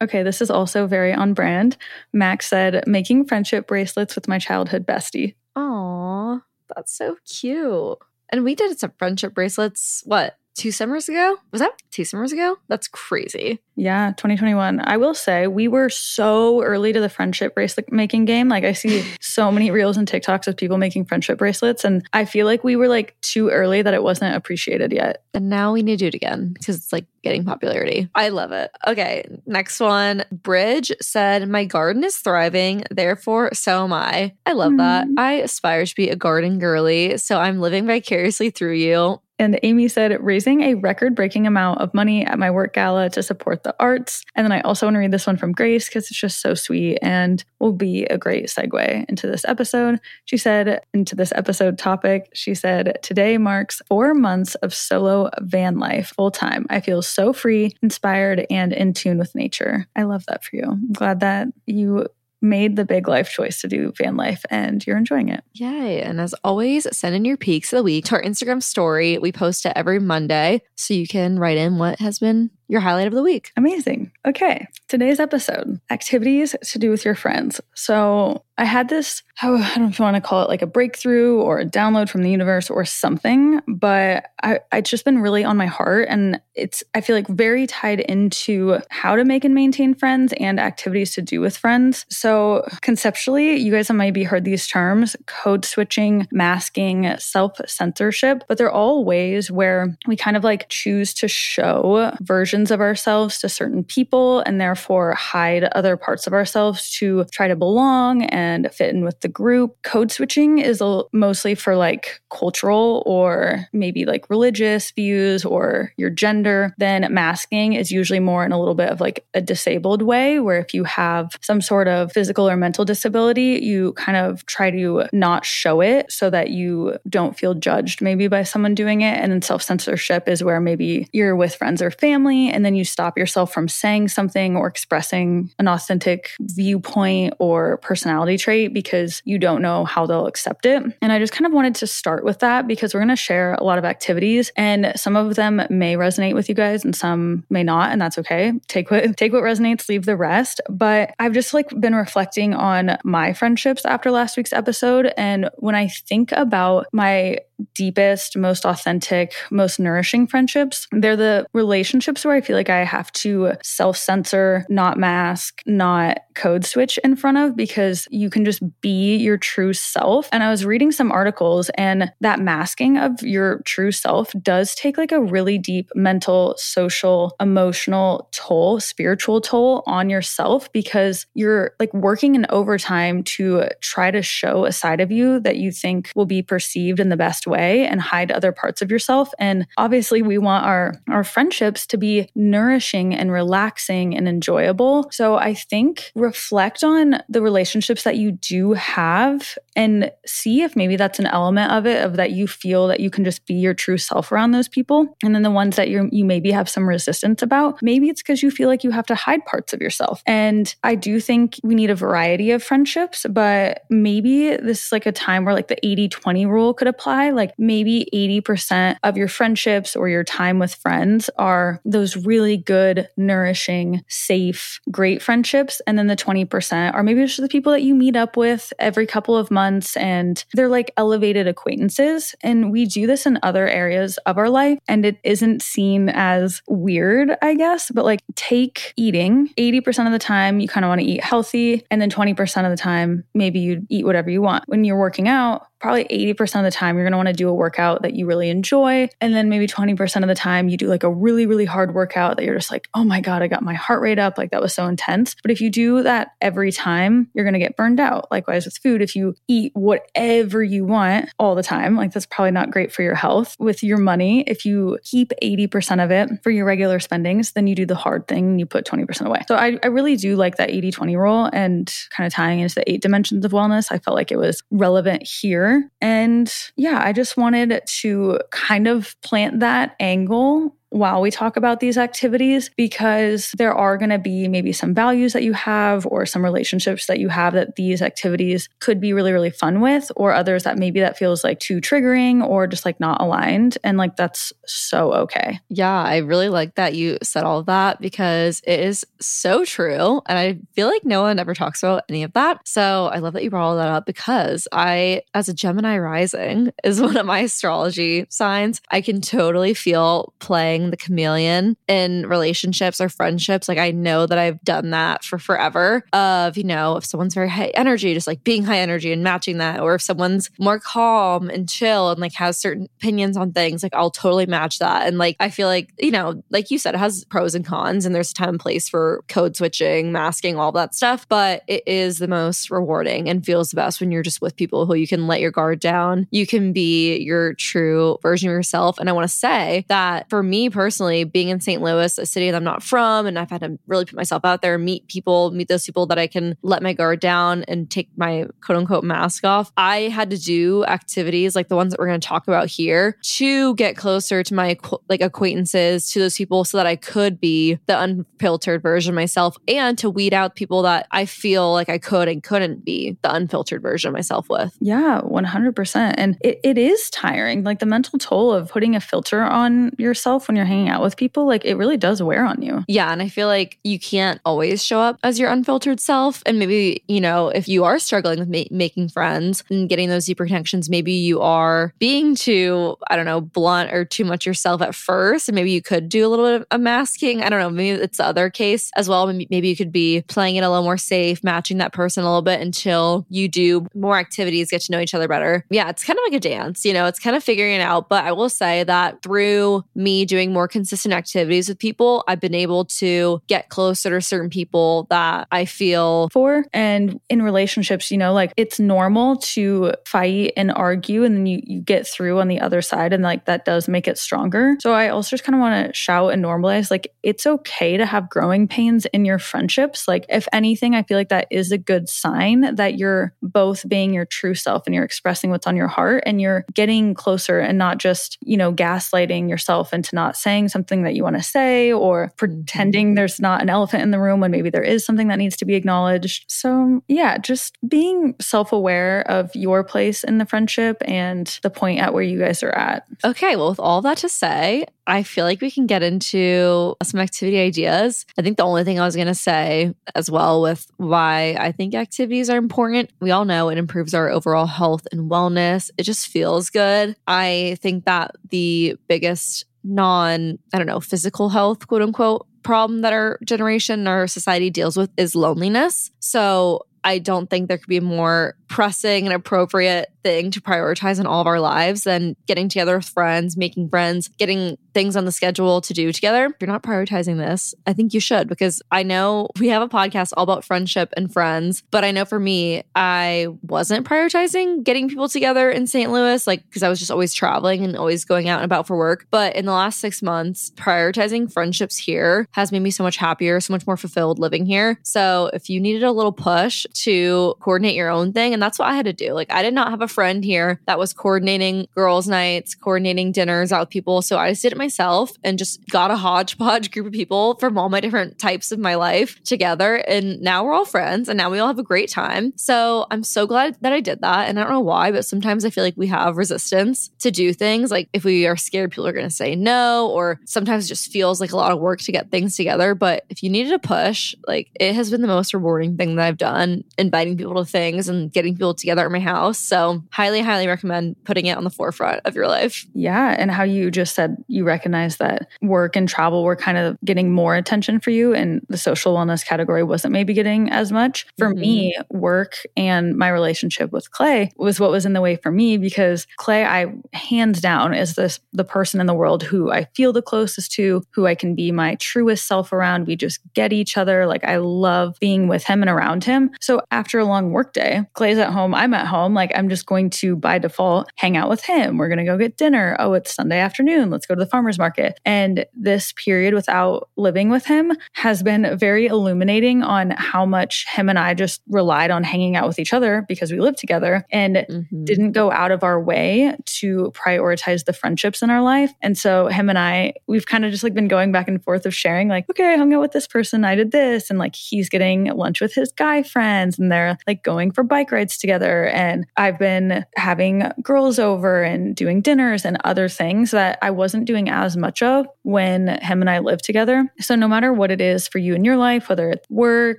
Okay, this is also very on brand. Max said, making friendship bracelets with my childhood bestie. Aw, that's so cute. And we did some friendship bracelets, what, two summers ago? Was that two summers ago? That's crazy. Yeah, 2021. I will say we were so early to the friendship bracelet making game. Like I see [laughs] so many reels and TikToks of people making friendship bracelets and I feel like we were like too early that it wasn't appreciated yet. And now we need to do it again because it's like getting popularity. I love it. Okay, next one. Bridge said, "My garden is thriving, therefore so am I." I love mm. that. I aspire to be a garden girly, so I'm living vicariously through you. And Amy said, raising a record breaking amount of money at my work gala to support the arts. And then I also want to read this one from Grace because it's just so sweet and will be a great segue into this episode. She said, into this episode topic, she said, Today marks four months of solo van life full time. I feel so free, inspired, and in tune with nature. I love that for you. I'm glad that you made the big life choice to do van life and you're enjoying it. Yay. And as always, send in your peaks of the week to our Instagram story. We post it every Monday so you can write in what has been your highlight of the week. Amazing. Okay. Today's episode activities to do with your friends. So I had this, I don't know if you want to call it like a breakthrough or a download from the universe or something, but I, it's just been really on my heart. And it's, I feel like, very tied into how to make and maintain friends and activities to do with friends. So conceptually, you guys have maybe heard these terms code switching, masking, self censorship, but they're all ways where we kind of like choose to show versions of ourselves to certain people and therefore hide other parts of ourselves to try to belong and fit in with the group. Code switching is mostly for like cultural or maybe like religious views or your gender. Then masking is usually more in a little bit of like a disabled way, where if you have some sort of physical or mental disability, you kind of try to not show it so that you don't feel judged maybe by someone doing it. And then self censorship is where maybe you're with friends or family and then you stop yourself from saying something or expressing an authentic viewpoint or personality trait because you don't know how they'll accept it. And I just kind of wanted to start with that because we're going to share a lot of activities and some of them may resonate with you guys and some may not and that's okay. Take what [laughs] take what resonates, leave the rest. But I've just like been reflecting on my friendships after last week's episode and when I think about my deepest, most authentic, most nourishing friendships. They're the relationships where I feel like I have to self censor, not mask, not code switch in front of because you can just be your true self. And I was reading some articles, and that masking of your true self does take like a really deep mental, social, emotional toll, spiritual toll on yourself because you're like working in overtime to try to show a side of you that you think will be perceived in the best way and hide other parts of yourself. And obviously, we want our, our friendships to be nourishing and relaxing and enjoyable. So I think reflect on the relationships that you do have and see if maybe that's an element of it of that you feel that you can just be your true self around those people. And then the ones that you you maybe have some resistance about, maybe it's because you feel like you have to hide parts of yourself. And I do think we need a variety of friendships, but maybe this is like a time where like the 80-20 rule could apply. Like maybe 80% of your friendships or your time with friends are those really good, nourishing, safe, great friendships. And then the 20% are maybe just the people that you meet up with every couple of months and they're like elevated acquaintances. And we do this in other areas of our life and it isn't seen as weird, I guess, but like take eating 80% of the time, you kind of want to eat healthy. And then 20% of the time, maybe you eat whatever you want. When you're working out, probably 80% of the time you're going to want to do a workout that you really enjoy and then maybe 20% of the time you do like a really really hard workout that you're just like oh my god i got my heart rate up like that was so intense. But if you do that every time you're going to get burned out likewise with food. If you eat whatever you want all the time like that's probably not great for your health. With your money if you keep 80% of it for your regular spendings then you do the hard thing and you put 20% away. So i, I really do like that 80-20 rule and kind of tying into the eight dimensions of wellness. I felt like it was relevant here and yeah, I just wanted to kind of plant that angle while we talk about these activities because there are going to be maybe some values that you have or some relationships that you have that these activities could be really really fun with or others that maybe that feels like too triggering or just like not aligned and like that's so okay. Yeah, I really like that you said all that because it is so true and I feel like no one ever talks about any of that. So, I love that you brought all that up because I as a Gemini rising is [laughs] one of my astrology signs. I can totally feel playing the chameleon in relationships or friendships. Like I know that I've done that for forever of, you know, if someone's very high energy, just like being high energy and matching that. Or if someone's more calm and chill and like has certain opinions on things, like I'll totally match that. And like I feel like, you know, like you said, it has pros and cons and there's a time and place for code switching, masking, all that stuff. But it is the most rewarding and feels the best when you're just with people who you can let your guard down. You can be your true version of yourself. And I want to say that for me personally, being in St. Louis, a city that I'm not from, and I've had to really put myself out there, meet people, meet those people that I can let my guard down and take my quote unquote mask off. I had to do activities like the ones that we're going to talk about here to get closer to my like acquaintances, to those people so that I could be the unfiltered version myself and to weed out people that I feel like I could and couldn't be the unfiltered version myself with. Yeah, 100%. And it, it is tiring. Like the mental toll of putting a filter on yourself when you're hanging out with people, like it really does wear on you. Yeah. And I feel like you can't always show up as your unfiltered self. And maybe, you know, if you are struggling with ma- making friends and getting those deeper connections, maybe you are being too, I don't know, blunt or too much yourself at first. And maybe you could do a little bit of a masking. I don't know. Maybe it's the other case as well. Maybe you could be playing it a little more safe, matching that person a little bit until you do more activities, get to know each other better. Yeah. It's kind of like a dance, you know, it's kind of figuring it out. But I will say that through me doing more consistent activities with people, I've been able to get closer to certain people that I feel for. And in relationships, you know, like it's normal to fight and argue and then you, you get through on the other side and like that does make it stronger. So I also just kind of want to shout and normalize like it's okay to have growing pains in your friendships. Like if anything, I feel like that is a good sign that you're both being your true self and you're expressing what's on your heart and you're getting closer and not just, you know, gaslighting yourself into not saying something that you want to say or pretending mm-hmm. there's not an elephant in the room when maybe there is something that needs to be acknowledged. So, yeah, just being self aware of your place in the friendship and the point at where you guys are at. Okay, well, with all that to say, I feel like we can get into some activity ideas. I think the only thing I was going to say as well with why I think activities are important, we all know it improves our overall health and wellness. It just feels good. I think that the biggest non, I don't know, physical health, quote unquote, problem that our generation, our society deals with is loneliness. So I don't think there could be a more pressing and appropriate thing to prioritize in all of our lives than getting together with friends, making friends, getting things on the schedule to do together. If you're not prioritizing this, I think you should because I know we have a podcast all about friendship and friends, but I know for me, I wasn't prioritizing getting people together in St. Louis, like because I was just always traveling and always going out and about for work. But in the last six months, prioritizing friendships here has made me so much happier, so much more fulfilled living here. So if you needed a little push, to coordinate your own thing. And that's what I had to do. Like, I did not have a friend here that was coordinating girls' nights, coordinating dinners out with people. So I just did it myself and just got a hodgepodge group of people from all my different types of my life together. And now we're all friends and now we all have a great time. So I'm so glad that I did that. And I don't know why, but sometimes I feel like we have resistance to do things. Like if we are scared people are going to say no, or sometimes it just feels like a lot of work to get things together. But if you needed a push, like it has been the most rewarding thing that I've done, inviting people to things and getting people together at my house. So highly, highly recommend putting it on the forefront of your life. Yeah. And how you just said you recognize that work and travel were kind of getting more attention for you and the social wellness category wasn't maybe getting as much. For mm-hmm. me, work and my relationship with Clay was what was in the way for me because Clay, I hands down is this the person in the world who I feel the closest to, who I can be my truest self around. We just get each other. Like I love being with him and around him. So after a long workday, Clay's at home, I'm at home. Like I'm just going to by default hang out with him. We're gonna go get dinner. Oh, it's Sunday afternoon. Let's go to the farmer's market. And this period without living with him has been very illuminating on how much him and I just relied on hanging out with each other because we lived together and mm-hmm. didn't go out of our way to prioritize the friendships in our life. And so him and I, we've kind of just like been going back and forth of sharing, like, okay, I hung out with this person, I did this. And like he's getting lunch with his guy friends and they're like going for bike rides together. And I've been having girls over and doing dinners and other things that I wasn't doing as much of when him and I lived together. So no matter what it is for you in your life, whether it's work,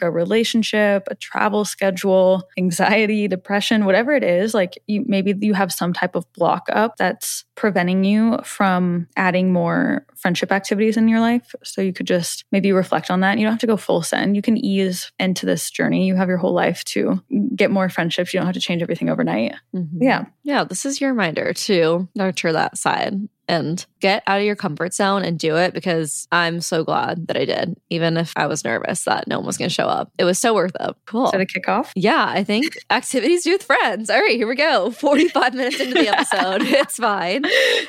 a relationship, a travel schedule, anxiety, depression, whatever it is, like you maybe you have some type of block up that's preventing you from adding more friendship activities in your life. So you could just maybe reflect on that. You don't have to go full send. You can ease into this journey. You have your whole life to get more friendships. You don't have to change everything overnight. Mm-hmm. Yeah. Yeah. This is your reminder to nurture that side and get out of your comfort zone and do it because I'm so glad that I did, even if I was nervous that no one was going to show up. It was so worth it. Cool. So to kick off? Yeah, I think [laughs] activities do with friends. All right, here we go. 45 minutes into the [laughs] episode. it's fine.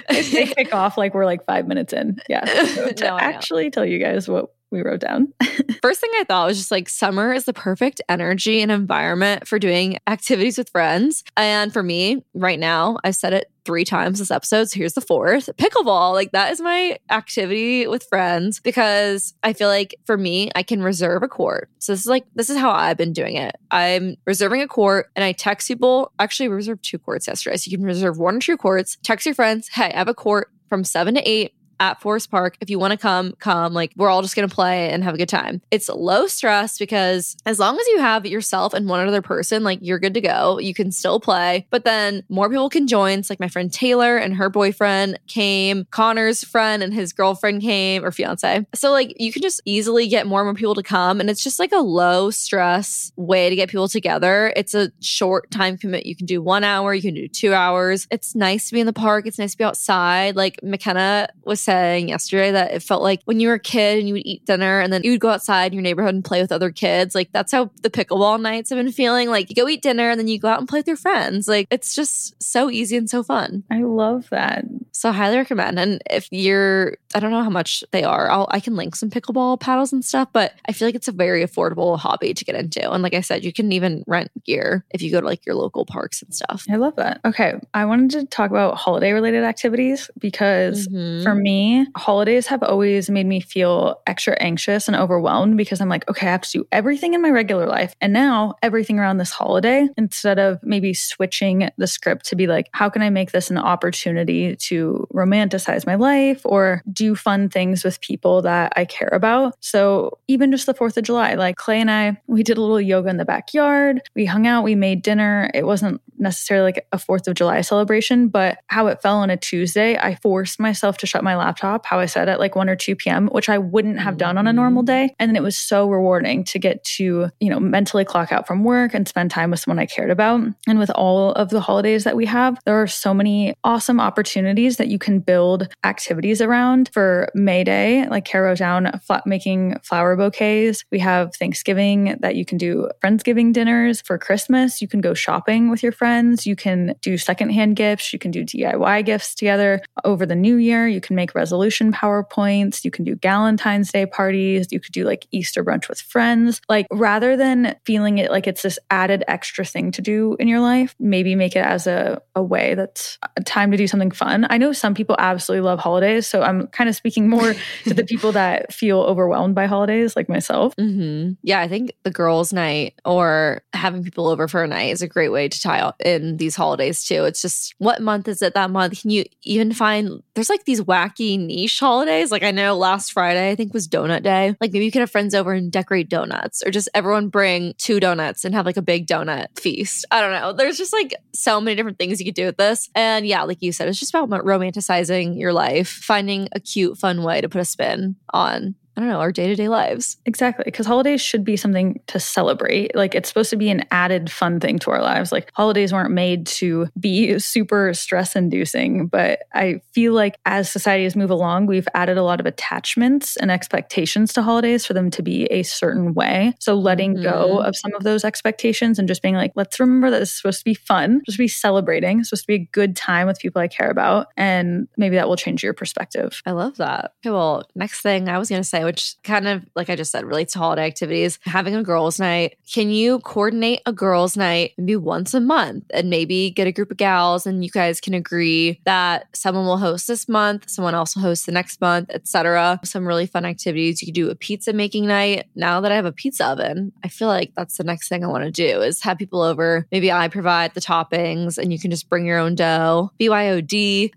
they kick off like we're like five minutes in. Yeah. [laughs] So to no, actually tell you guys what we wrote down. First thing I thought was just like summer is the perfect energy and environment for doing activities with friends. And for me, right now, I said it three times this episode. So here's the fourth pickleball. Like that is my activity with friends because I feel like for me, I can reserve a court. So this is like, this is how I've been doing it. I'm reserving a court and I text people. Actually, reserved two courts yesterday. So you can reserve one or two courts, text your friends, hey, I have a court from seven to eight at Forest Park. If you want to come, come. Like, we're all just going to play and have a good time. It's low stress because as long as you have yourself and one other person, like, you're good to go. You can still play, but then more people can join. It's like my friend Taylor and her boyfriend came, Connor's friend and his girlfriend came, or fiance. So, like, you can just easily get more and more people to come. And it's just like a low stress way to get people together. It's a short time commit. You can do one hour, you can do two hours. It's nice to be in the park. It's nice to be outside. Like, McKenna was saying yesterday that it felt like when you were a kid and you would eat dinner and then you would go outside in your neighborhood and play with other kids. Like that's how the pickleball nights have been feeling. Like you go eat dinner and then you go out and play with your friends. Like it's just so easy and so fun. I love that. So highly recommend. And if you're, I don't know how much they are. I'll, I can link some pickleball paddles and stuff, but I feel like it's a very affordable hobby to get into. And like I said, you can even rent gear if you go to like your local parks and stuff. I love that. Okay. I wanted to talk about holiday related activities because mm-hmm. for me, holidays have always made me feel extra anxious and overwhelmed because I'm like, okay, I have to do everything in my regular life. And now everything around this holiday, instead of maybe switching the script to be like, how can I make this an opportunity to romanticize my life or do fun things with people that I care about? So even just the 4th of July, like Clay and I, we did a little yoga in the backyard. We hung out, we made dinner. It wasn't necessarily like a 4th of July celebration, but how it fell on a Tuesday, I forced myself to shut my laptop, how I said at like 1 or 2 p.m., which I wouldn't have done on a normal mm. day. And then it was so rewarding to get to, you know, mentally clock out from work and spend time with someone I cared about. And with all of the holidays that we have, there are so many awesome opportunities that you can build activities around for May Day, like Caro down flat making flower bouquets. We have Thanksgiving that you can do Friendsgiving dinners. For Christmas, you can go shopping with your friends. You can do secondhand gifts. You can do DIY gifts together over the new year. You can make resolution PowerPoints. You can do Valentine's Day parties. You could do like Easter brunch with friends. Like rather than feeling it like it's this added extra thing to do in your life, maybe make it as a, a way that's a time to do something fun. I know some people absolutely love holidays. So I'm kind of speaking more to the people that feel overwhelmed by holidays, like myself. Mm-hmm. Yeah, I think the girls' night or having people over for a night is a great way to tie in these holidays too. It's just what month is it that month? Can you even find there's like these wacky niche holidays? Like I know last Friday, I think was donut day. Like maybe you can have friends over and decorate donuts or just everyone bring two donuts and have like a big donut feast. I don't know. There's just like so many different things you could do with this. And yeah, like you said, it's just about romanticizing your life, finding a cute, fun way to put a spin on I don't know, our day to day lives. Exactly. Because holidays should be something to celebrate. Like it's supposed to be an added fun thing to our lives. Like holidays weren't made to be [laughs] super stress inducing. But I feel like as society has moved along, we've added a lot of attachments and expectations to holidays for them to be a certain way. So letting mm-hmm. go of some of those expectations and just being like, let's remember that it's supposed to be fun, supposed to be celebrating, supposed to be a good time with people I care about. And maybe that will change your perspective. I love that. Okay, well, next thing I was going to say, which kind of, like I just said, relates to holiday activities. Having a girls' night. Can you coordinate a girls' night maybe once a month and maybe get a group of gals and you guys can agree that someone will host this month, someone else will host the next month, etc. Some really fun activities. You could do a pizza making night. Now that I have a pizza oven, I feel like that's the next thing I want to do is have people over. Maybe I provide the toppings and you can just bring your own dough, BYOD,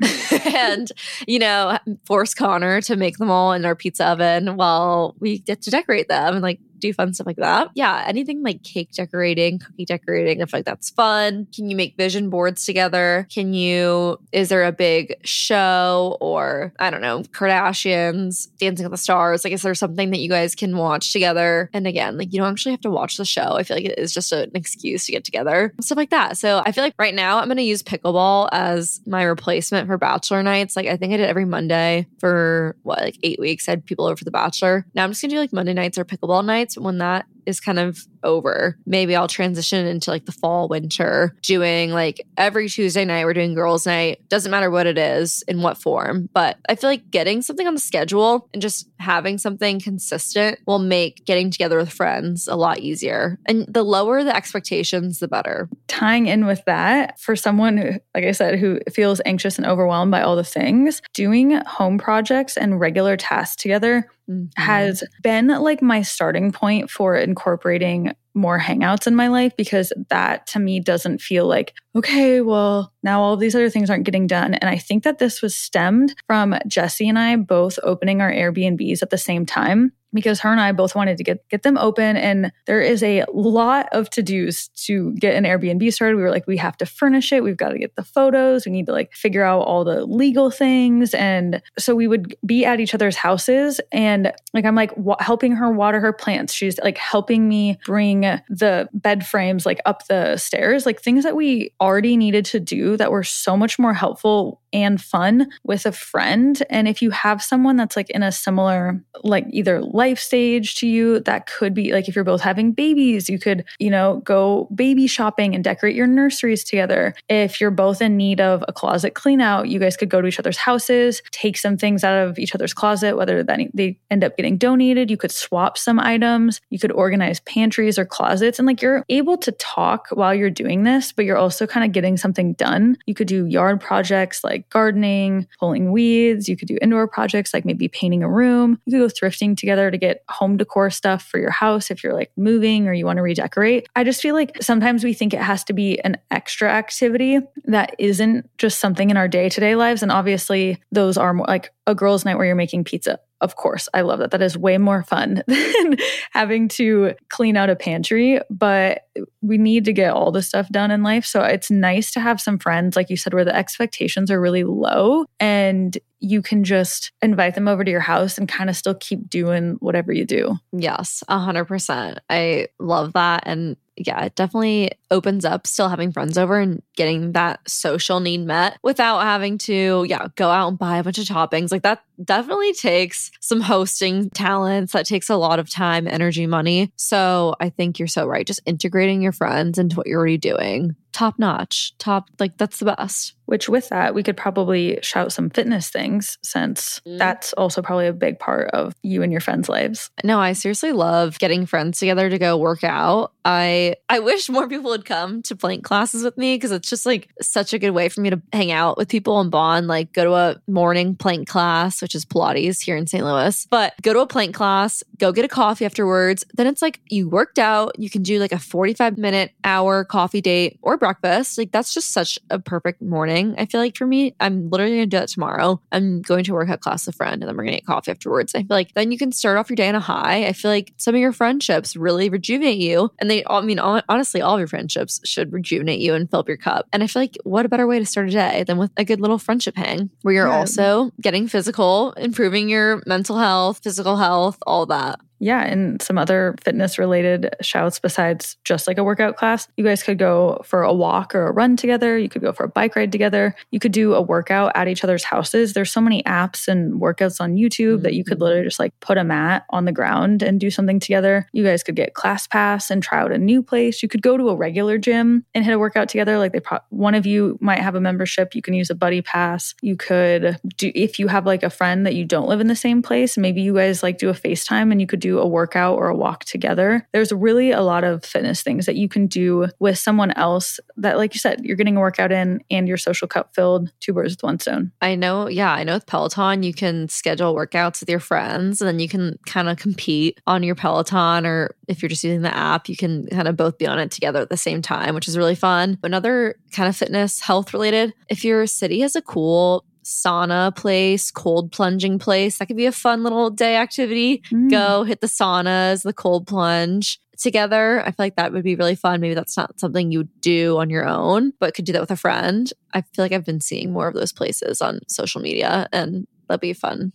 [laughs] and, you know, force Connor to make them all in our pizza oven while we get to decorate them and like do fun stuff like that. Yeah, anything like cake decorating, cookie decorating, I feel like that's fun. Can you make vision boards together? Can you, is there a big show or I don't know, Kardashians, Dancing with the Stars? Like, is there something that you guys can watch together? And again, like, you don't actually have to watch the show. I feel like it is just an excuse to get together, stuff like that. So I feel like right now I'm going to use pickleball as my replacement for bachelor nights. Like, I think I did every Monday for what, like eight weeks. I had people over for the bachelor. Now I'm just going to do like Monday nights or pickleball nights when that is kind of over. Maybe I'll transition into like the fall, winter, doing like every Tuesday night, we're doing girls' night. Doesn't matter what it is, in what form. But I feel like getting something on the schedule and just having something consistent will make getting together with friends a lot easier. And the lower the expectations, the better. Tying in with that, for someone who, like I said, who feels anxious and overwhelmed by all the things, doing home projects and regular tasks together mm-hmm. has been like my starting point for incorporating more hangouts in my life because that to me doesn't feel like, okay, well, now all these other things aren't getting done. And I think that this was stemmed from Jesse and I both opening our Airbnbs at the same time because her and I both wanted to get get them open and there is a lot of to-dos to get an Airbnb started. We were like we have to furnish it, we've got to get the photos, we need to like figure out all the legal things and so we would be at each other's houses and like I'm like wa- helping her water her plants. She's like helping me bring the bed frames like up the stairs, like things that we already needed to do that were so much more helpful and fun with a friend. And if you have someone that's like in a similar like either life stage to you. That could be like if you're both having babies, you could, you know, go baby shopping and decorate your nurseries together. If you're both in need of a closet clean out, you guys could go to each other's houses, take some things out of each other's closet, whether that they end up getting donated. You could swap some items. You could organize pantries or closets. And like you're able to talk while you're doing this, but you're also kind of getting something done. You could do yard projects like gardening, pulling weeds. You could do indoor projects like maybe painting a room. You could go thrifting together to get home decor stuff for your house if you're like moving or you want to redecorate. I just feel like sometimes we think it has to be an extra activity that isn't just something in our day to day lives. And obviously, those are more like a girls' night where you're making pizza. Of course, I love that. That is way more fun [laughs] than having to clean out a pantry, but we need to get all the stuff done in life. So it's nice to have some friends, like you said, where the expectations are really low and you can just invite them over to your house and kind of still keep doing whatever you do. Yes, 100%. I love that. And yeah, it definitely opens up still having friends over and getting that social need met without having to, yeah, go out and buy a bunch of toppings. Like that definitely takes some hosting talents. That takes a lot of time, energy, money. So I think you're so right. Just integrating your friends into what you're already doing top notch, top, like that's the best. Which, with that, we could probably shout some fitness things since mm. that's also probably a big part of you and your friends' lives. No, I seriously love getting friends together to go work out. I I wish more people would come to PLNK classes with me because it's just like such a good way for me to hang out with people and bond. Like go to a morning PLNK class, which is Pilates here in St. Louis, but go to a PLNK class, go get a coffee afterwards. Then it's like you worked out. You can do like a forty five minute hour coffee date or breakfast. Like that's just such a perfect morning. I feel like for me, I'm literally gonna do that tomorrow. I'm going to work at class with a friend and then we're gonna get coffee afterwards. I feel like then you can start off your day on a high. I feel like some of your friendships really rejuvenate you. And they all I mean honestly, all of your friendships should rejuvenate you and fill up your cup. And I feel like what a better way to start a day than with a good little friendship hang where you're yeah. also getting physical, improving your mental health, physical health, all that. Yeah, and some other fitness related shouts besides just like a workout class. You guys could go for a walk or a run together. You could go for a bike ride together. You could do a workout at each other's houses. There's so many apps and workouts on YouTube mm-hmm. that you could mm-hmm. literally just like put a mat on the ground and do something together. You guys could get class pass and try out a new place. You could go to a regular gym and hit a workout together. Like they pro- one of you might have a membership. You can use a buddy pass. You could do if you have like a friend that you don't live in the same place, maybe you guys like do a FaceTime and you could do a workout or a walk together. There's really a lot of fitness things that you can do with someone else that, like you said, you're getting a workout in and your social cup filled, two birds with one stone. I know. Yeah. I know with Peloton, you can schedule workouts with your friends and then you can kind of compete on your Peloton, or if you're just using the app, you can kind of both be on it together at the same time, which is really fun. Another kind of fitness, health related, if your city has a cool sauna place, cold plunging place. That could be a fun little day activity. Mm. Go hit the saunas, the cold plunge together. I feel like that would be really fun. Maybe that's not something you do on your own, but could do that with a friend. I feel like I've been seeing more of those places on social media and that'd be a fun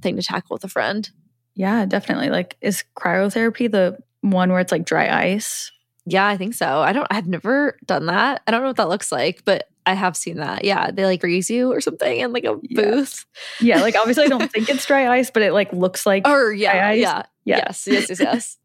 thing to tackle with a friend. Yeah, definitely. Like is cryotherapy the one where it's like dry ice? Yeah, I think so. I don't I've never done that. I don't know what that looks like, but I have seen that. Yeah, they like freeze you or something in like a yeah. booth. Yeah, like obviously I don't [laughs] think it's dry ice, but it like looks like or yeah, yeah, yeah, yes, yes, yes, yes.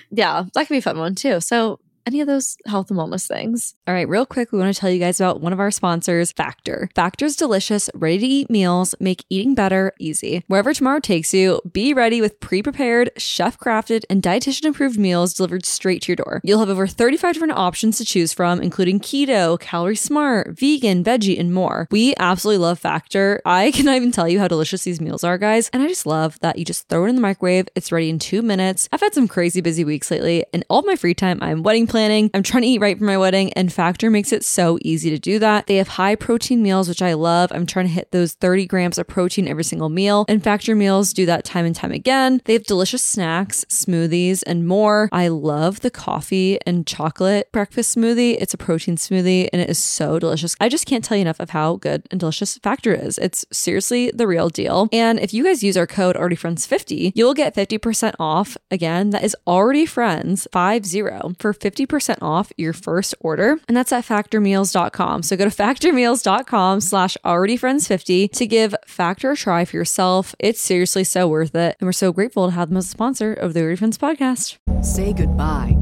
[laughs] yeah, that could be a fun one too. So any of those health and wellness things. All right, real quick, we want to tell you guys about one of our sponsors, Factor. Factor's delicious, ready to eat meals make eating better easy. Wherever tomorrow takes you, be ready with pre prepared, chef crafted, and dietitian approved meals delivered straight to your door. You'll have over 35 different options to choose from, including keto, calorie smart, vegan, veggie, and more. We absolutely love Factor. I [laughs] cannot even tell you how delicious these meals are, guys. And I just love that you just throw it in the microwave, it's ready in two minutes. I've had some crazy busy weeks lately, and all my free time, I'm wedding planning. I'm trying to eat right for my wedding, and Factor makes it so easy to do that. They have high protein meals, which I love. I'm trying to hit those 30 grams of protein every single meal, and Factor meals do that time and time again. They have delicious snacks, smoothies, and more. I love the coffee and chocolate breakfast smoothie. It's a protein smoothie, and it is so delicious. I just can't tell you enough of how good and delicious Factor is. It's seriously the real deal. And if you guys use our code AlreadyFriends50, you'll get 50% off. Again, that is already friends 50 for 50% off your first order. And that's at factormeals.com. So go to factormeals.com slash alreadyfriends50 to give Factor a try for yourself. It's seriously so worth it. And we're so grateful to have them as a sponsor of the Already Friends podcast. Say goodbye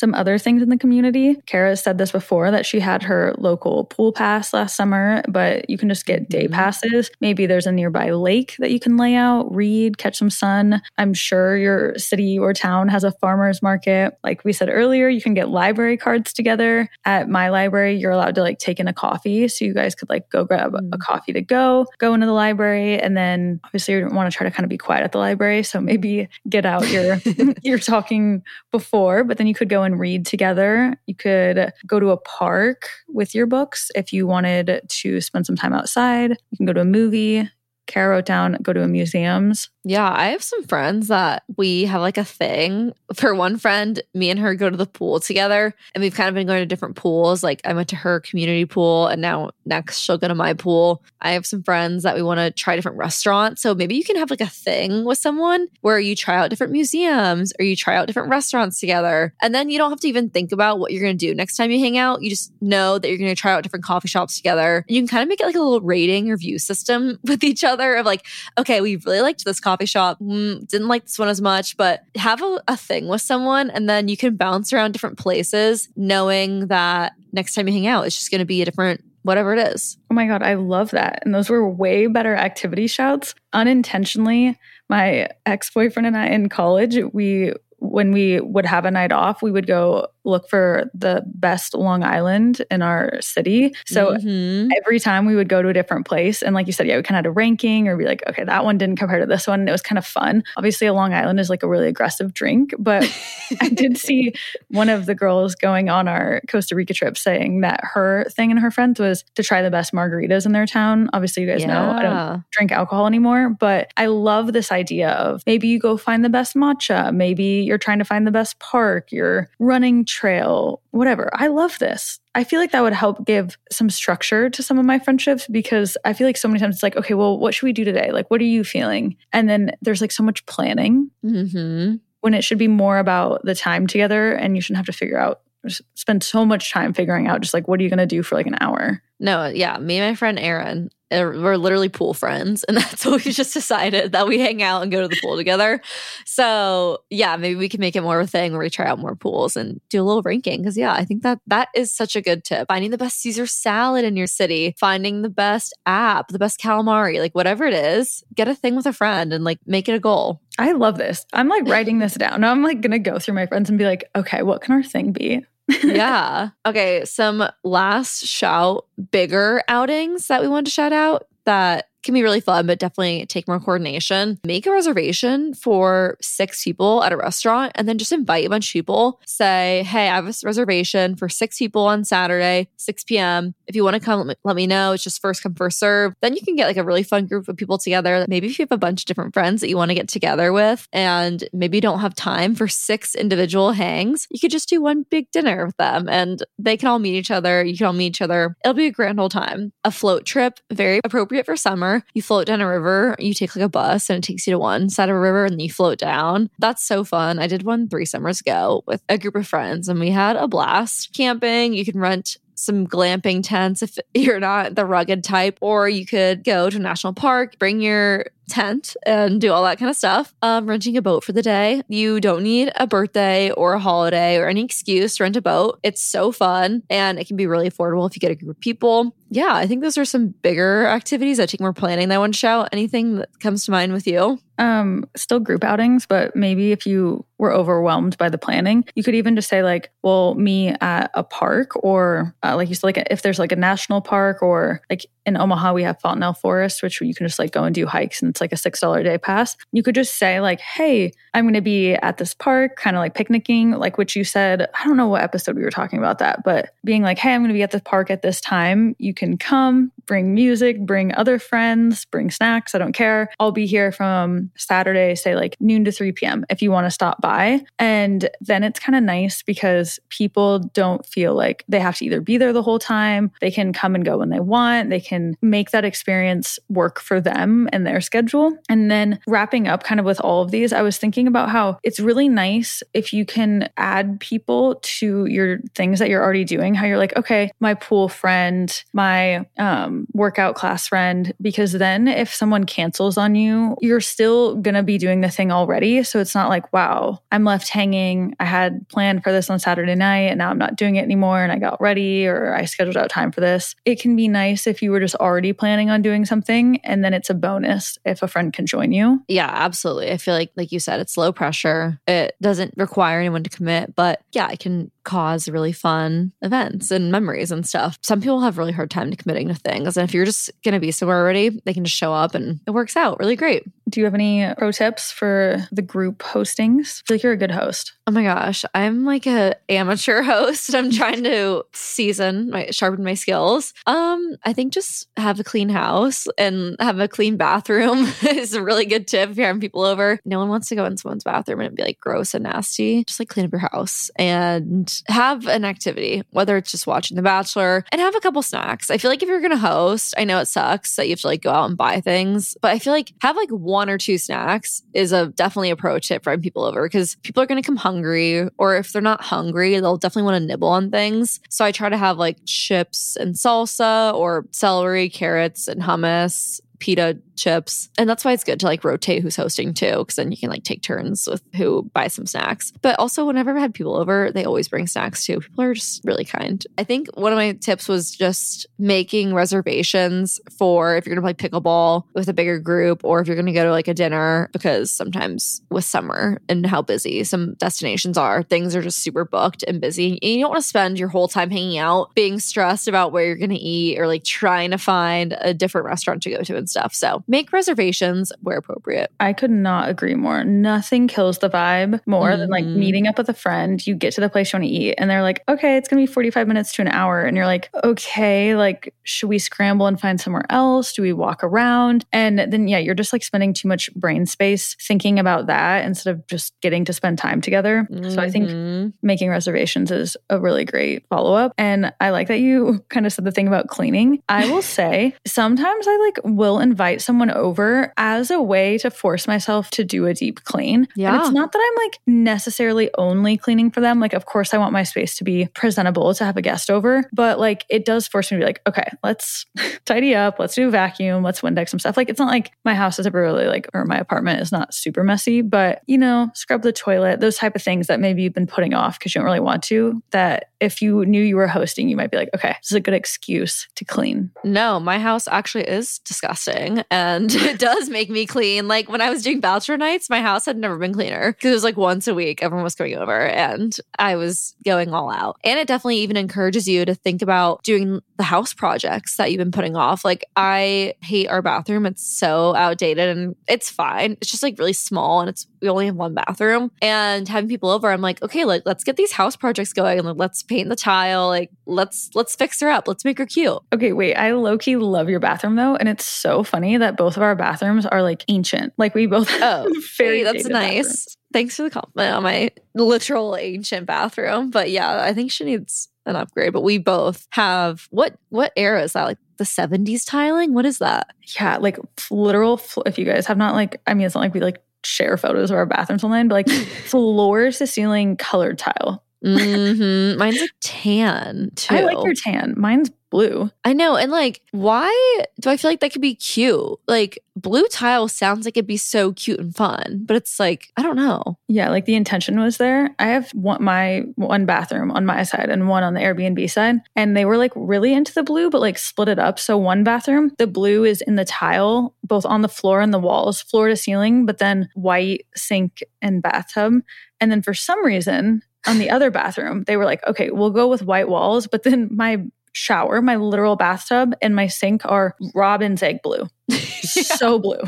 some other things in the community. Ceara said this before that she had her local pool pass last summer, but you can just get day mm-hmm. passes. Maybe there's a nearby lake that you can lay out, read, catch some sun. I'm sure your city or town has a farmer's market. Like we said earlier, you can get library cards together. At my library, you're allowed to like take in a coffee. So you guys could like go grab a mm. coffee to go, go into the library. And then obviously you want to try to kind of be quiet at the library. So maybe get out your, [laughs] [laughs] you're talking before, but then you could go and read together. You could go to a park with your books if you wanted to spend some time outside. You can go to a movie, Wrote down go to a museums. Yeah, I have some friends that we have like a thing. For one friend, me and her go to the pool together, and we've kind of been going to different pools. Like I went to her community pool, and now next she'll go to my pool. I have some friends that we want to try different restaurants. So maybe you can have like a thing with someone where you try out different museums or you try out different restaurants together. And then you don't have to even think about what you're going to do next time you hang out. You just know that you're going to try out different coffee shops together. You can kind of make it like a little rating or review system [laughs] with each other of like, okay, we really liked this coffee shop. Mm, didn't like this one as much, but have a, a thing with someone and then you can bounce around different places knowing that next time you hang out, it's just going to be a different whatever it is. Oh my God, I love that. And those were way better activity shouts. Unintentionally, my ex boyfriend and I in college, we when we would have a night off, we would go look for the best Long Island in our city. So mm-hmm. every time we would go to a different place, and like you said, yeah, we kind of had a ranking or be like, okay, that one didn't compare to this one. And it was kind of fun. Obviously, a Long Island is like a really aggressive drink, but I did [laughs] see one of the girls going on our Costa Rica trip saying that her thing and her friends was to try the best margaritas in their town. Obviously, you guys yeah. know I don't drink alcohol anymore, but I love this idea of maybe you go find the best matcha, maybe you're trying to find the best park, you're running trail, whatever. I love this. I feel like that would help give some structure to some of my friendships because I feel like so many times it's like, okay, well, what should we do today? Like, what are you feeling? And then there's like so much planning mm-hmm. when it should be more about the time together and you shouldn't have to figure out, spend so much time figuring out just like, what are you going to do for like an hour? No, yeah. Me and my friend Aaron, Er, we're literally pool friends and [laughs] that's what we just decided that we hang out and go to the pool together. So yeah maybe we can make it more of a thing where we try out more pools and do a little ranking because yeah i think that that is such a good tip. Finding the best caesar salad in your city finding the best app the best calamari like whatever it is get a thing with a friend and like make it a goal. I love this. I'm like writing this down. Now i'm like gonna go through my friends and be like okay what can our thing be yeah. [laughs] Okay. Some last shout bigger outings that we want to shout out that can be really fun, but definitely take more coordination. Make a reservation for six people at a restaurant and then just invite a bunch of people. Say, hey, I have a reservation for six people on Saturday, 6 p.m. If you want to come, let me know. It's just first come, first serve. Then you can get like a really fun group of people together. Maybe if you have a bunch of different friends that you want to get together with, and maybe you don't have time for six individual hangs, you could just do one big dinner with them and they can all meet each other. You can all meet each other. It'll be a grand old time. A float trip, very appropriate for summer You float down a river, you take like a bus and it takes you to one side of a river and then you float down. That's so fun. I did one three summers ago with a group of friends and we had a blast. Camping, you can rent some glamping tents if [laughs] you're not the rugged type, or you could go to a national park, bring your tent and do all that kind of stuff. Um, renting a boat for the day. You don't need a birthday or a holiday or any excuse to rent a boat. It's so fun and it can be really affordable if you get a group of people. Yeah, I think those are some bigger activities that take more planning that I want shout. Anything that comes to mind with you? Um, still group outings, but maybe if you were overwhelmed by the planning, you could even just say like, "Well, me at a park," or uh, like you said, like if there's like a national park, or like in Omaha we have Fontenelle Forest, which you can just like go and do hikes, and it's like a six dollar a day pass. You could just say like, "Hey, I'm going to be at this park, kind of like picnicking," like which you said. I don't know what episode we were talking about that, but being like, "Hey, I'm going to be at the park at this time. You can come, bring music, bring other friends, bring snacks. I don't care. I'll be here from Saturday, say like noon to 3 p.m. if you want to stop by. And then it's kind of nice because people don't feel like they have to either be there the whole time. They can come and go when they want. They can make that experience work for them and their schedule. And then wrapping up kind of with all of these, I was thinking about how it's really nice if you can add people to your things that you're already doing, how you're like, okay, my pool friend, my um, workout class friend because then if someone cancels on you, you're still going to be doing the thing already. So it's not like, wow, I'm left hanging. I had planned for this on Saturday night and now I'm not doing it anymore and I got ready or I scheduled out time for this. It can be nice if you were just already planning on doing something and then it's a bonus if a friend can join you. Yeah, absolutely. I feel like like you said it's low pressure. It doesn't require anyone to commit, but yeah, I can cause really fun events and memories and stuff. Some people have really hard time committing to things. And if you're just going to be somewhere already, they can just show up and it works out really great. Do you have any pro tips for the group hostings? I feel like you're a good host. Oh my gosh, I'm like a amateur [laughs] host. I'm trying to season my sharpen my skills. Um, I think just have a clean house and have a clean bathroom [laughs] is a really good tip if you're having people over. No one wants to go in someone's bathroom and be like gross and nasty. Just like clean up your house and have an activity, whether it's just watching The Bachelor and have a couple snacks. I feel like if you're gonna host, I know it sucks that you have to like go out and buy things, but I feel like have like one or two snacks is a definitely a pro tip for people over because people are gonna come hungry hungry, or if they're not hungry, they'll definitely want to nibble on things. So I try to have like chips and salsa or celery, carrots, and hummus pita chips. And that's why it's good to like rotate who's hosting too, because then you can like take turns with who buys some snacks. But also, whenever I've had people over, they always bring snacks too. People are just really kind. I think one of my tips was just making reservations for if you're gonna play pickleball with a bigger group or if you're gonna go to like a dinner, because sometimes with summer and how busy some destinations are, things are just super booked and busy. And you don't want to spend your whole time hanging out being stressed about where you're gonna eat or like trying to find a different restaurant to go to and stuff. So make reservations where appropriate. I could not agree more. Nothing kills the vibe more mm-hmm. than like Mm-hmm. meeting up with a friend. You get to the place you want to eat, and they're like, okay, it's going to be 45 minutes to an hour. And you're like, okay, like, should we scramble and find somewhere else? Do we walk around? And then, yeah, you're just like spending too much brain space thinking about that instead of just getting to spend time together. So I think Mhm. making reservations is a really great follow up. And I like that you [laughs] kind of said the thing about cleaning. I will [laughs] say sometimes I like will invite someone over as a way to force myself to do a deep clean. But Yeah. it's not that I'm like necessarily only cleaning for them. Like, of course, I want my space to be presentable to have a guest over, but like it does force me to be like, okay, let's [laughs] tidy up, let's do a vacuum, let's Windex some stuff. Like, it's not like my house is ever really like, or my apartment is not super messy, but you know, scrub the toilet, those type of things that maybe you've been putting off because you don't really want to. That if you knew you were hosting, you might be like, okay, this is a good excuse to clean. No, my house actually is disgusting and [laughs] it does make me clean. Like when I was doing bachelor nights, my house had never been cleaner because it was like once a week, everyone was coming over and I was going all out. And it definitely even encourages you to think about doing the house projects that you've been putting off. Like I hate our bathroom. It's so outdated and it's fine. It's just like really small and it's we only have one bathroom. And having people over, I'm like, okay, like let's get these house projects going and like, let's paint the tile. Like let's let's fix her up. Let's make her cute. Okay, wait. I low key love your bathroom though, and it's so funny that both of our bathrooms are like ancient. Like we both have Oh, [laughs] very Hey, that's nice. bathrooms. Thanks for the compliment on my literal ancient bathroom. But yeah, I think she needs an upgrade. But we both have what what era is that? Like the 70s tiling? What is that? Yeah, like literal. If you guys have not like, I mean, it's not like we like share photos of our bathrooms online, but like [laughs] floors to ceiling colored tile. Hmm Mine's like tan too. I like your tan. Mine's blue. I know. And like, why do I feel like that could be cute? Like blue tile sounds like it'd be so cute and fun, but it's like, I don't know. Yeah, like the intention was there. I have one, my one bathroom on my side and one on the Airbnb side, and they were like really into the blue, but like split it up. So one bathroom, the blue is in the tile, both on the floor and the walls, floor to ceiling, but then white sink and bathtub. And then for some reason, on the other bathroom, they were like, okay, we'll go with white walls, but then my shower, my literal bathtub, and my sink are robin's egg blue. [laughs] So blue.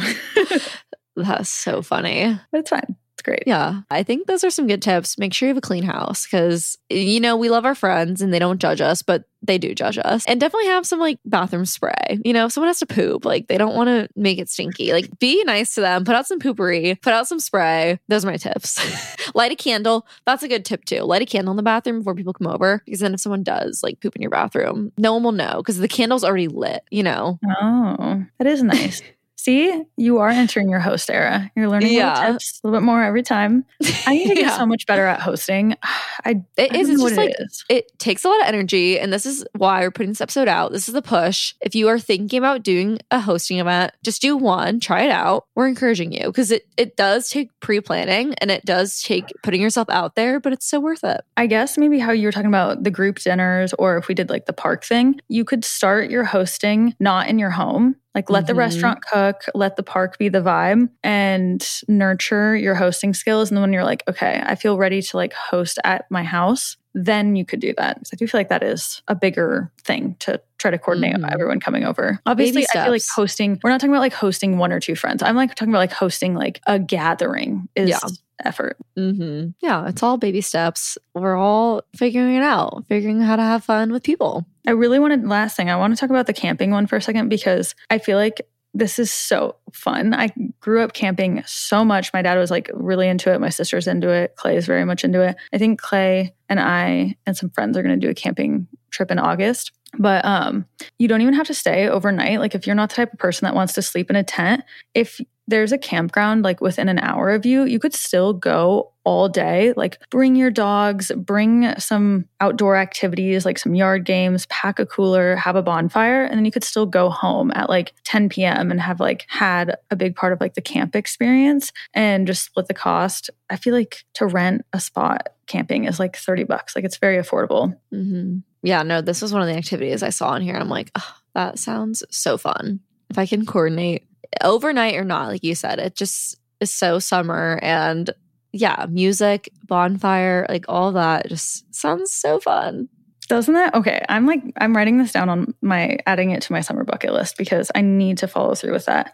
That's so funny. it's fine. Great. Yeah, I think those are some good tips. Make sure you have a clean house because, you know, we love our friends and they don't judge us, but they do judge us. And definitely have some like bathroom spray. You know, if someone has to poop, like they don't want to make it stinky. Like be nice to them, put out some Poo-Pourri, put out some spray. Those are my tips. [laughs] Light a candle. That's a good tip too. Light a candle in the bathroom before people come over because then if someone does like poop in your bathroom, no one will know because the candle's already lit, you know? Oh, that is nice. [laughs] See, you are entering your host era. You're learning Yeah. little tips a little bit more every time. I need to [laughs] get Yeah. so much better at hosting. [sighs] I, It I is. It's just what like it is. it takes a lot of energy and this is why we're putting this episode out this is the push if you are thinking about doing a hosting event just do one try it out we're encouraging you because it, it does take pre-planning and it does take putting yourself out there but it's so worth it I guess maybe how you were talking about the group dinners, or if we did like the park thing, you could start your hosting not in your home. Like let the Mhm. restaurant cook, let the park be the vibe and nurture your hosting skills. And then when you're like, okay, I feel ready to like host at my house, then you could do that. 'Cause I do feel like that is a bigger thing to try to coordinate Mhm. everyone coming over. Obviously, I feel like hosting, we're not talking about like hosting one or two friends. I'm like talking about like hosting like a gathering is Yeah. Effort. hmm Yeah, it's all baby steps. We're all figuring it out, figuring how to have fun with people. I really wanted last thing. I want to talk about the camping one for a second because I feel like this is so fun. I grew up camping so much. My dad was like really into it. My sister's into it. Clay is very much into it. I think Clay and I and some friends are going to do a camping trip in August. But um you don't even have to stay overnight. Like if you're not the type of person that wants to sleep in a tent, if there's a campground like within an hour of you, you could still go all day. Like bring your dogs, bring some outdoor activities like some yard games, pack a cooler, have a bonfire, and then you could still go home at like 10 p.m. and have like had a big part of like the camp experience and just split the cost. I feel like to rent a spot camping is like 30 bucks. Like it's very affordable. hmm Yeah, no, this was one of the activities I saw in here. I'm like, oh, that sounds so fun. If I can coordinate overnight or not, like you said, it just is so summer and yeah, music, bonfire, like all that just sounds so fun. Doesn't that? Okay, I'm like I'm writing this down on my adding it to my summer bucket list because I need to follow through with that.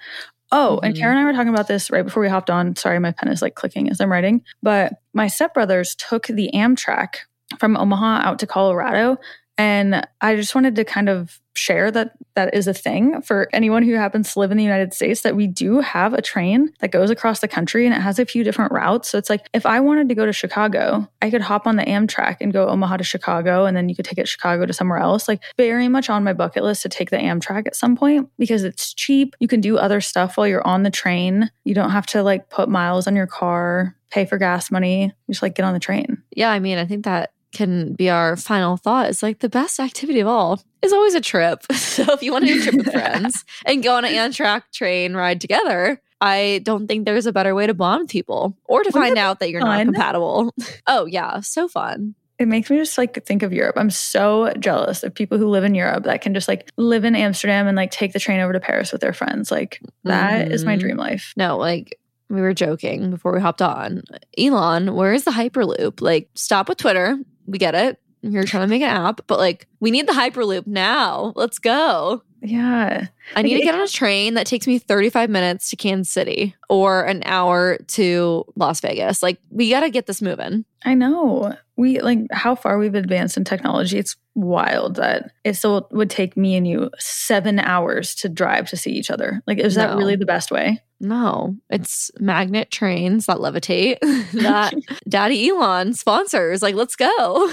Oh, and Mhm. Karen and I were talking about this right before we hopped on. Sorry, my pen is like clicking as I'm writing. But my stepbrothers took the Amtrak from Omaha out to Colorado. And I just wanted to kind of share that that is a thing for anyone who happens to live in the United States that we do have a train that goes across the country and it has a few different routes. So it's like if I wanted to go to Chicago, I could hop on the Amtrak and go Omaha to Chicago and then you could take it Chicago to somewhere else. Like very much on my bucket list to take the Amtrak at some point because it's cheap. You can do other stuff while you're on the train. You don't have to like put miles on your car, pay for gas money. You just like get on the train. Yeah, I mean, I think that can be our final thought. It's like the best activity of all is always a trip. [laughs] So if you want to do a trip with [laughs] friends and go on an Amtrak train ride together, I don't think there's a better way to bond people or to Wouldn't find out that you're not compatible. [laughs] oh yeah, so fun. It makes me just like think of Europe. I'm so jealous of people who live in Europe that can just like live in Amsterdam and like take the train over to Paris with their friends. Like that is my Mhm. dream life. No, like we were joking before we hopped on. Elon, where is the Hyperloop? Like, stop with Twitter. We get it. You're trying to make an app, but like, we need the Hyperloop now. Let's go. Yeah. I need to get on a train that takes me 35 minutes to Kansas City or an hour to Las Vegas. Like, we got to get this moving. I know. We like how far we've advanced in technology. It's wild that it still would take me and you seven hours to drive to see each other. Like, is that No. really the best way? No, it's magnet trains that levitate [laughs] that Daddy Elon sponsors. Like, let's go. [laughs]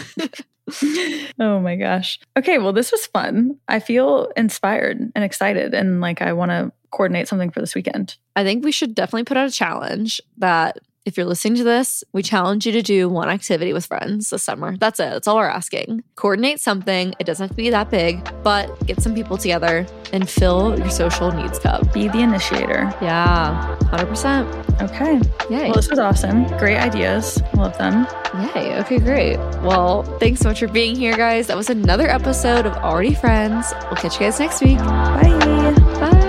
oh my gosh. Okay, well, this was fun. I feel inspired and excited, and like I want to coordinate something for this weekend. I think we should definitely put out a challenge that if you're listening to this, we challenge you to do one activity with friends this summer. That's it. That's all we're asking. Coordinate something. It doesn't have to be that big, but get some people together and fill your social needs cup. Be the initiator. Yeah, 100%. Okay. Yay. Well, this was awesome. Great ideas. Love them. Yay. Okay, great. Well, thanks so much for being here, guys. That was another episode of Already Friends. We'll catch you guys next week. Bye. Bye.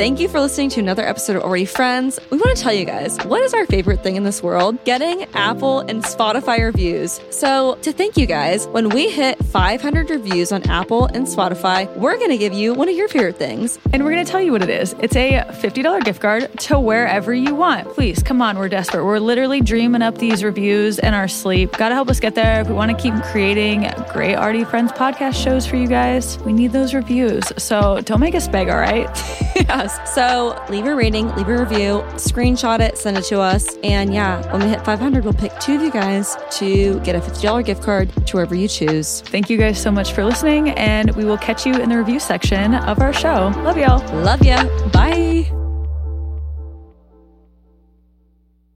Thank you for listening to another episode of Already Friends. We want to tell you guys what is our favorite thing in this world? Getting Apple and Spotify reviews. So, to thank you guys, when we hit 500 reviews on Apple and Spotify, we're going to give you one of your favorite things. And we're going to tell you what it is. It's a $50 gift card to wherever you want. Please, come on, we're desperate. We're literally dreaming up these reviews in our sleep. Got to help us get there. If we want to keep creating great Already Friends podcast shows for you guys, we need those reviews. So don't make us beg, all right? [laughs] So, leave a rating, leave a review, screenshot it, send it to us. And yeah, when we hit 500, we'll pick two of you guys to get a $50 gift card to wherever you choose. Thank you guys so much for listening, and we will catch you in the review section of our show. Love y'all. Love ya. Bye.